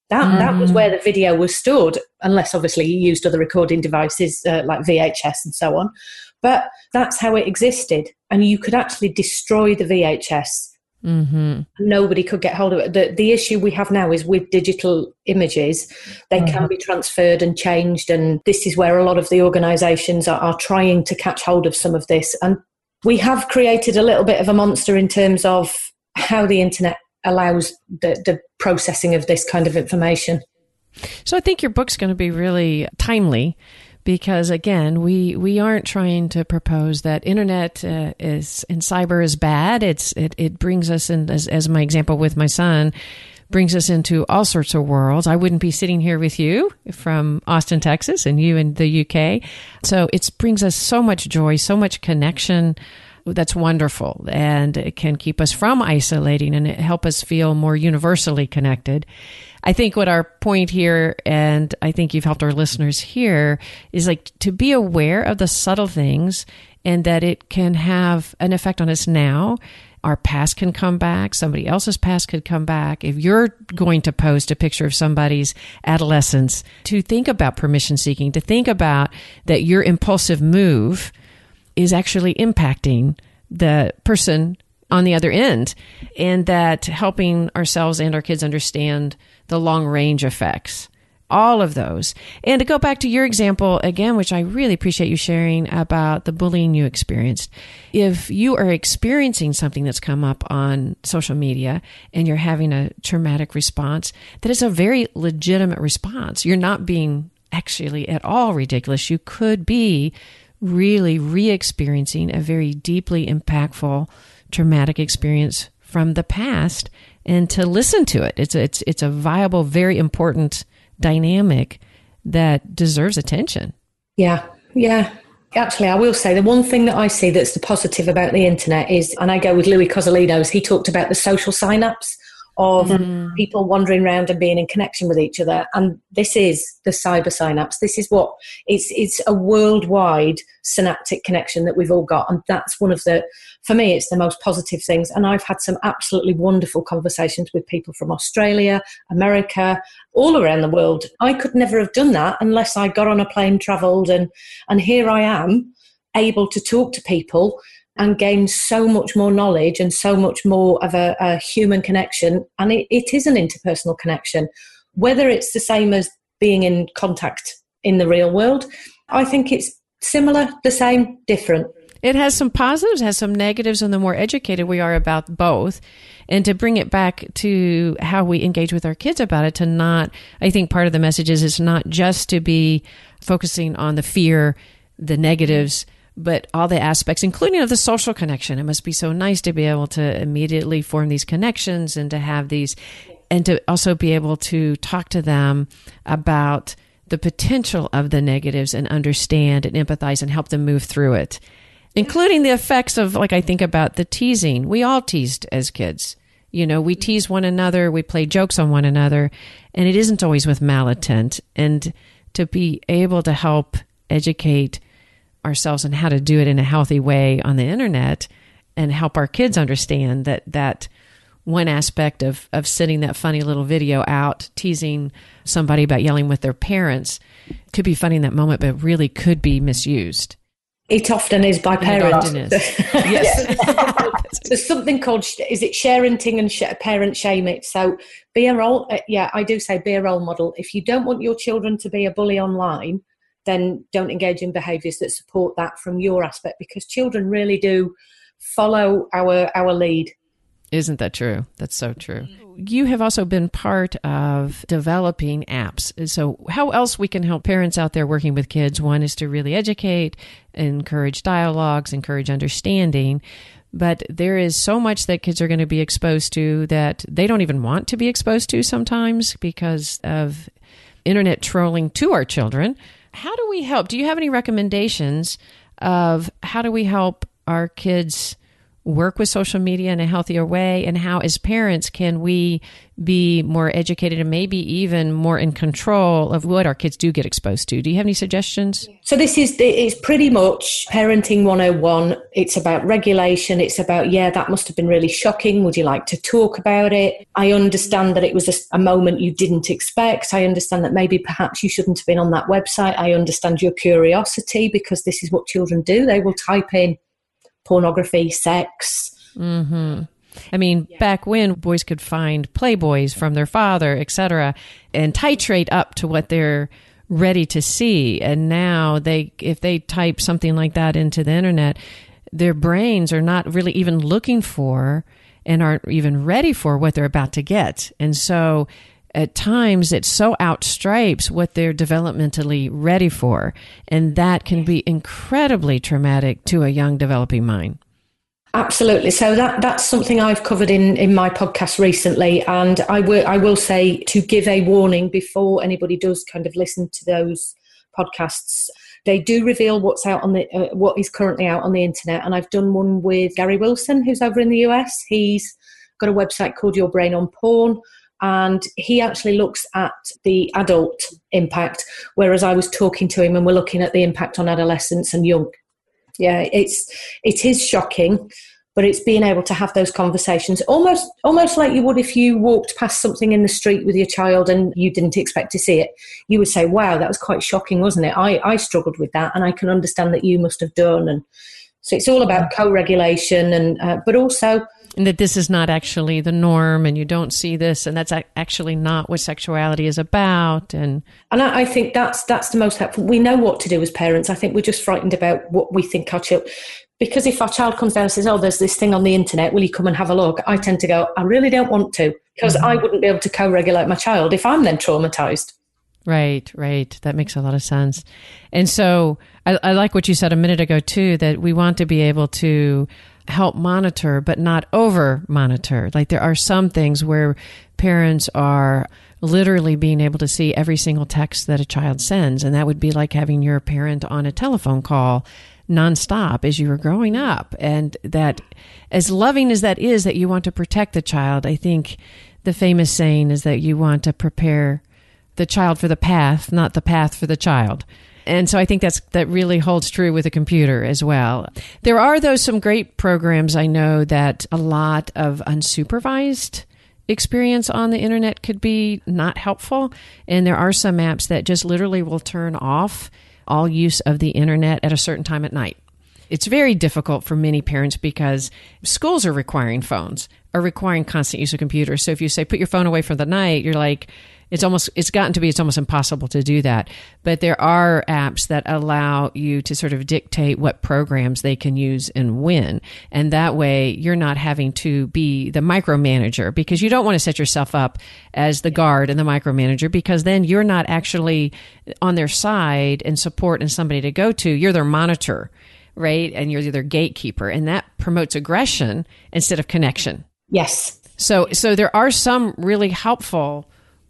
That, mm. that was mm. where the video was stored, unless obviously you used other recording devices uh, like VHS and so on. But that's how it existed. And you could actually destroy the VHS Mm-hmm. Nobody could get hold of it. The, the issue we have now is with digital images, they mm-hmm. can be transferred and changed. And this is where a lot of the organizations are, are trying to catch hold of some of this. And we have created a little bit of a monster in terms of how the internet allows the, the processing of this kind of information. So I think your book's going to be really timely because again we we aren't trying to propose that internet uh, is and cyber is bad it's it, it brings us in as, as my example with my son brings us into all sorts of worlds i wouldn't be sitting here with you from austin texas and you in the uk so it brings us so much joy so much connection that's wonderful and it can keep us from isolating and it help us feel more universally connected I think what our point here, and I think you've helped our listeners here, is like to be aware of the subtle things and that it can have an effect on us now. Our past can come back. Somebody else's past could come back. If you're going to post a picture of somebody's adolescence, to think about permission seeking, to think about that your impulsive move is actually impacting the person on the other end, and that helping ourselves and our kids understand the long range effects all of those. And to go back to your example again, which I really appreciate you sharing about the bullying you experienced. If you are experiencing something that's come up on social media and you're having a traumatic response, that is a very legitimate response. You're not being actually at all ridiculous. You could be really re experiencing a very deeply impactful traumatic experience from the past and to listen to it. It's a, it's it's a viable, very important dynamic that deserves attention. Yeah, yeah. Actually, I will say the one thing that I see that's the positive about the internet is, and I go with Louis Cozolino's, he talked about the social synapse of mm-hmm. people wandering around and being in connection with each other. And this is the cyber synapse. This is what it's it's a worldwide synaptic connection that we've all got. And that's one of the for me it's the most positive things. And I've had some absolutely wonderful conversations with people from Australia, America, all around the world. I could never have done that unless I got on a plane, travelled and and here I am able to talk to people and gain so much more knowledge and so much more of a, a human connection. And it, it is an interpersonal connection. Whether it's the same as being in contact in the real world, I think it's similar, the same, different. It has some positives, has some negatives, and the more educated we are about both. And to bring it back to how we engage with our kids about it, to not, I think part of the message is it's not just to be focusing on the fear, the negatives, but all the aspects, including of the social connection. It must be so nice to be able to immediately form these connections and to have these, and to also be able to talk to them about the potential of the negatives and understand and empathize and help them move through it, including the effects of, like, I think about the teasing. We all teased as kids. You know, we tease one another, we play jokes on one another, and it isn't always with malintent. And to be able to help educate ourselves and how to do it in a healthy way on the internet and help our kids understand that that one aspect of of sending that funny little video out teasing somebody about yelling with their parents could be funny in that moment but really could be misused it often is by parents. Is. yes. There's something called is it sharenting and sh- parent shame it. So be a role. Uh, yeah, I do say be a role model. If you don't want your children to be a bully online, then don't engage in behaviours that support that from your aspect because children really do follow our our lead. Isn't that true? That's so true. You have also been part of developing apps. So, how else we can help parents out there working with kids? One is to really educate, encourage dialogues, encourage understanding. But there is so much that kids are going to be exposed to that they don't even want to be exposed to sometimes because of internet trolling to our children. How do we help? Do you have any recommendations of how do we help our kids work with social media in a healthier way? And how as parents can we be more educated and maybe even more in control of what our kids do get exposed to? Do you have any suggestions? So this is it's pretty much parenting 101 it's about regulation. It's about yeah that must have been really shocking. Would you like to talk about it? I understand that it was a, a moment you didn't expect. I understand that maybe perhaps you shouldn't have been on that website. I understand your curiosity because this is what children do. They will type in pornography, sex. Mm-hmm. I mean, yeah. back when boys could find playboys from their father, etc., and titrate up to what they're ready to see, and now they, if they type something like that into the internet, their brains are not really even looking for and aren't even ready for what they're about to get, and so at times it so outstripes what they're developmentally ready for. And that can be incredibly traumatic to a young developing mind. Absolutely. So that that's something I've covered in in my podcast recently, and I will I will say to give a warning before anybody does kind of listen to those podcasts. They do reveal what's out on the uh, what is currently out on the internet, and I've done one with Gary Wilson, who's over in the US. He's got a website called Your Brain on Porn, and he actually looks at the adult impact, whereas I was talking to him and we're looking at the impact on adolescents and young. Yeah, it's it is shocking, but it's being able to have those conversations almost almost like you would if you walked past something in the street with your child and you didn't expect to see it. You would say, "Wow, that was quite shocking, wasn't it?" I I struggled with that, and I can understand that you must have done. And so it's all about co-regulation, and uh, but also and that this is not actually the norm and you don't see this and that's actually not what sexuality is about and and I, think that's that's the most helpful we know what to do as parents i think we're just frightened about what we think our child because if our child comes down and says oh there's this thing on the internet will you come and have a look i tend to go i really don't want to because mm-hmm. i wouldn't be able to co-regulate my child if i'm then traumatized Right, right. That makes a lot of sense. And so I, I, like what you said a minute ago, too, that we want to be able to help monitor, but not over monitor. Like there are some things where parents are literally being able to see every single text that a child sends. And that would be like having your parent on a telephone call nonstop as you were growing up. And that, as loving as that is, that you want to protect the child, I think the famous saying is that you want to prepare the child for the path, not the path for the child. And so I think that's that really holds true with a computer as well. There are though some great programs I know that a lot of unsupervised experience on the internet could be not helpful and there are some apps that just literally will turn off all use of the internet at a certain time at night. It's very difficult for many parents because schools are requiring phones, are requiring constant use of computers. So if you say put your phone away for the night, you're like, it's almost it's gotten to be it's almost impossible to do that. But there are apps that allow you to sort of dictate what programs they can use and when. And that way you're not having to be the micromanager because you don't want to set yourself up as the guard and the micromanager because then you're not actually on their side and support and somebody to go to. You're their monitor right? And you're their gatekeeper. And that promotes aggression instead of connection. Yes. So so there are some really helpful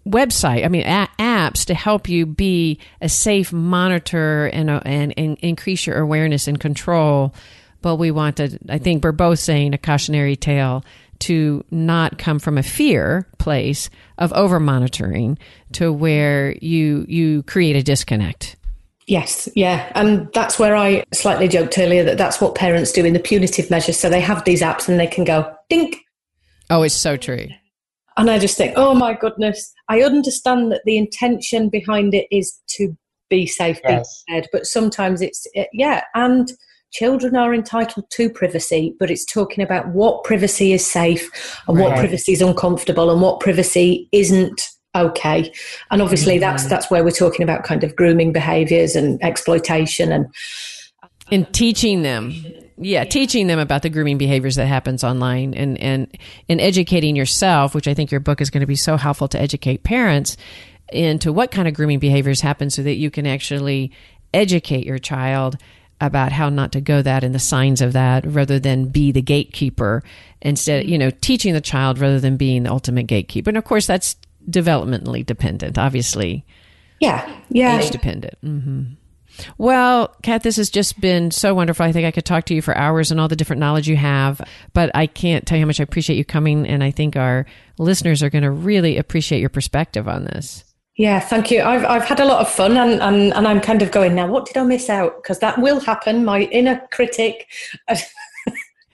website, I mean, a- apps to help you be a safe monitor and, uh, and, and increase your awareness and control. But we want to, I think we're both saying a cautionary tale to not come from a fear place of over monitoring to where you you create a disconnect. Yes, yeah. And that's where I slightly joked earlier that that's what parents do in the punitive measures. So they have these apps and they can go dink. Oh, it's so true. And I just think, oh my goodness, I understand that the intention behind it is to be safe, yes. be prepared, but sometimes it's, it, yeah, and children are entitled to privacy, but it's talking about what privacy is safe and right. what privacy is uncomfortable and what privacy isn't okay and obviously mm-hmm. that's that's where we're talking about kind of grooming behaviors and exploitation and in teaching them yeah, teaching them about the grooming behaviors that happens online and, and, and educating yourself, which I think your book is going to be so helpful to educate parents into what kind of grooming behaviors happen so that you can actually educate your child about how not to go that and the signs of that rather than be the gatekeeper instead you know teaching the child rather than being the ultimate gatekeeper. And of course that's developmentally dependent obviously. Yeah yeah. Age dependent. Mm-hmm. Well, Kat, this has just been so wonderful. I think I could talk to you for hours and all the different knowledge you have, but I can't tell you how much I appreciate you coming. And I think our listeners are going to really appreciate your perspective on this. Yeah, thank you. I've, I've had a lot of fun and, and, and I'm kind of going now, what did I miss out? Because that will happen. My inner critic.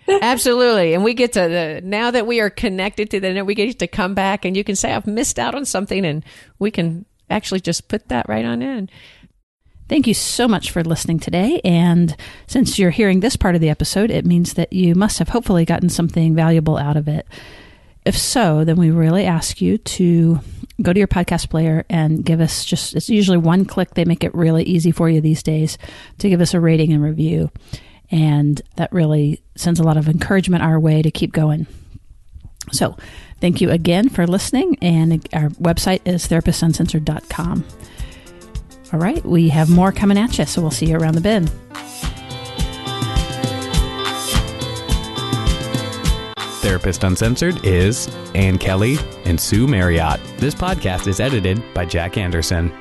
Absolutely. And we get to the, now that we are connected to the net, we get to come back and you can say, I've missed out on something and we can actually just put that right on in. Thank you so much for listening today. And since you're hearing this part of the episode, it means that you must have hopefully gotten something valuable out of it. If so, then we really ask you to go to your podcast player and give us just, it's usually one click. They make it really easy for you these days to give us a rating and review. And that really sends a lot of encouragement our way to keep going. So, thank you again for listening. And our website is therapistsuncensored.com. All right, we have more coming at you, so we'll see you around the bend. Therapist Uncensored is Ann Kelley and Sue Marriott. This podcast is edited by Jack Anderson.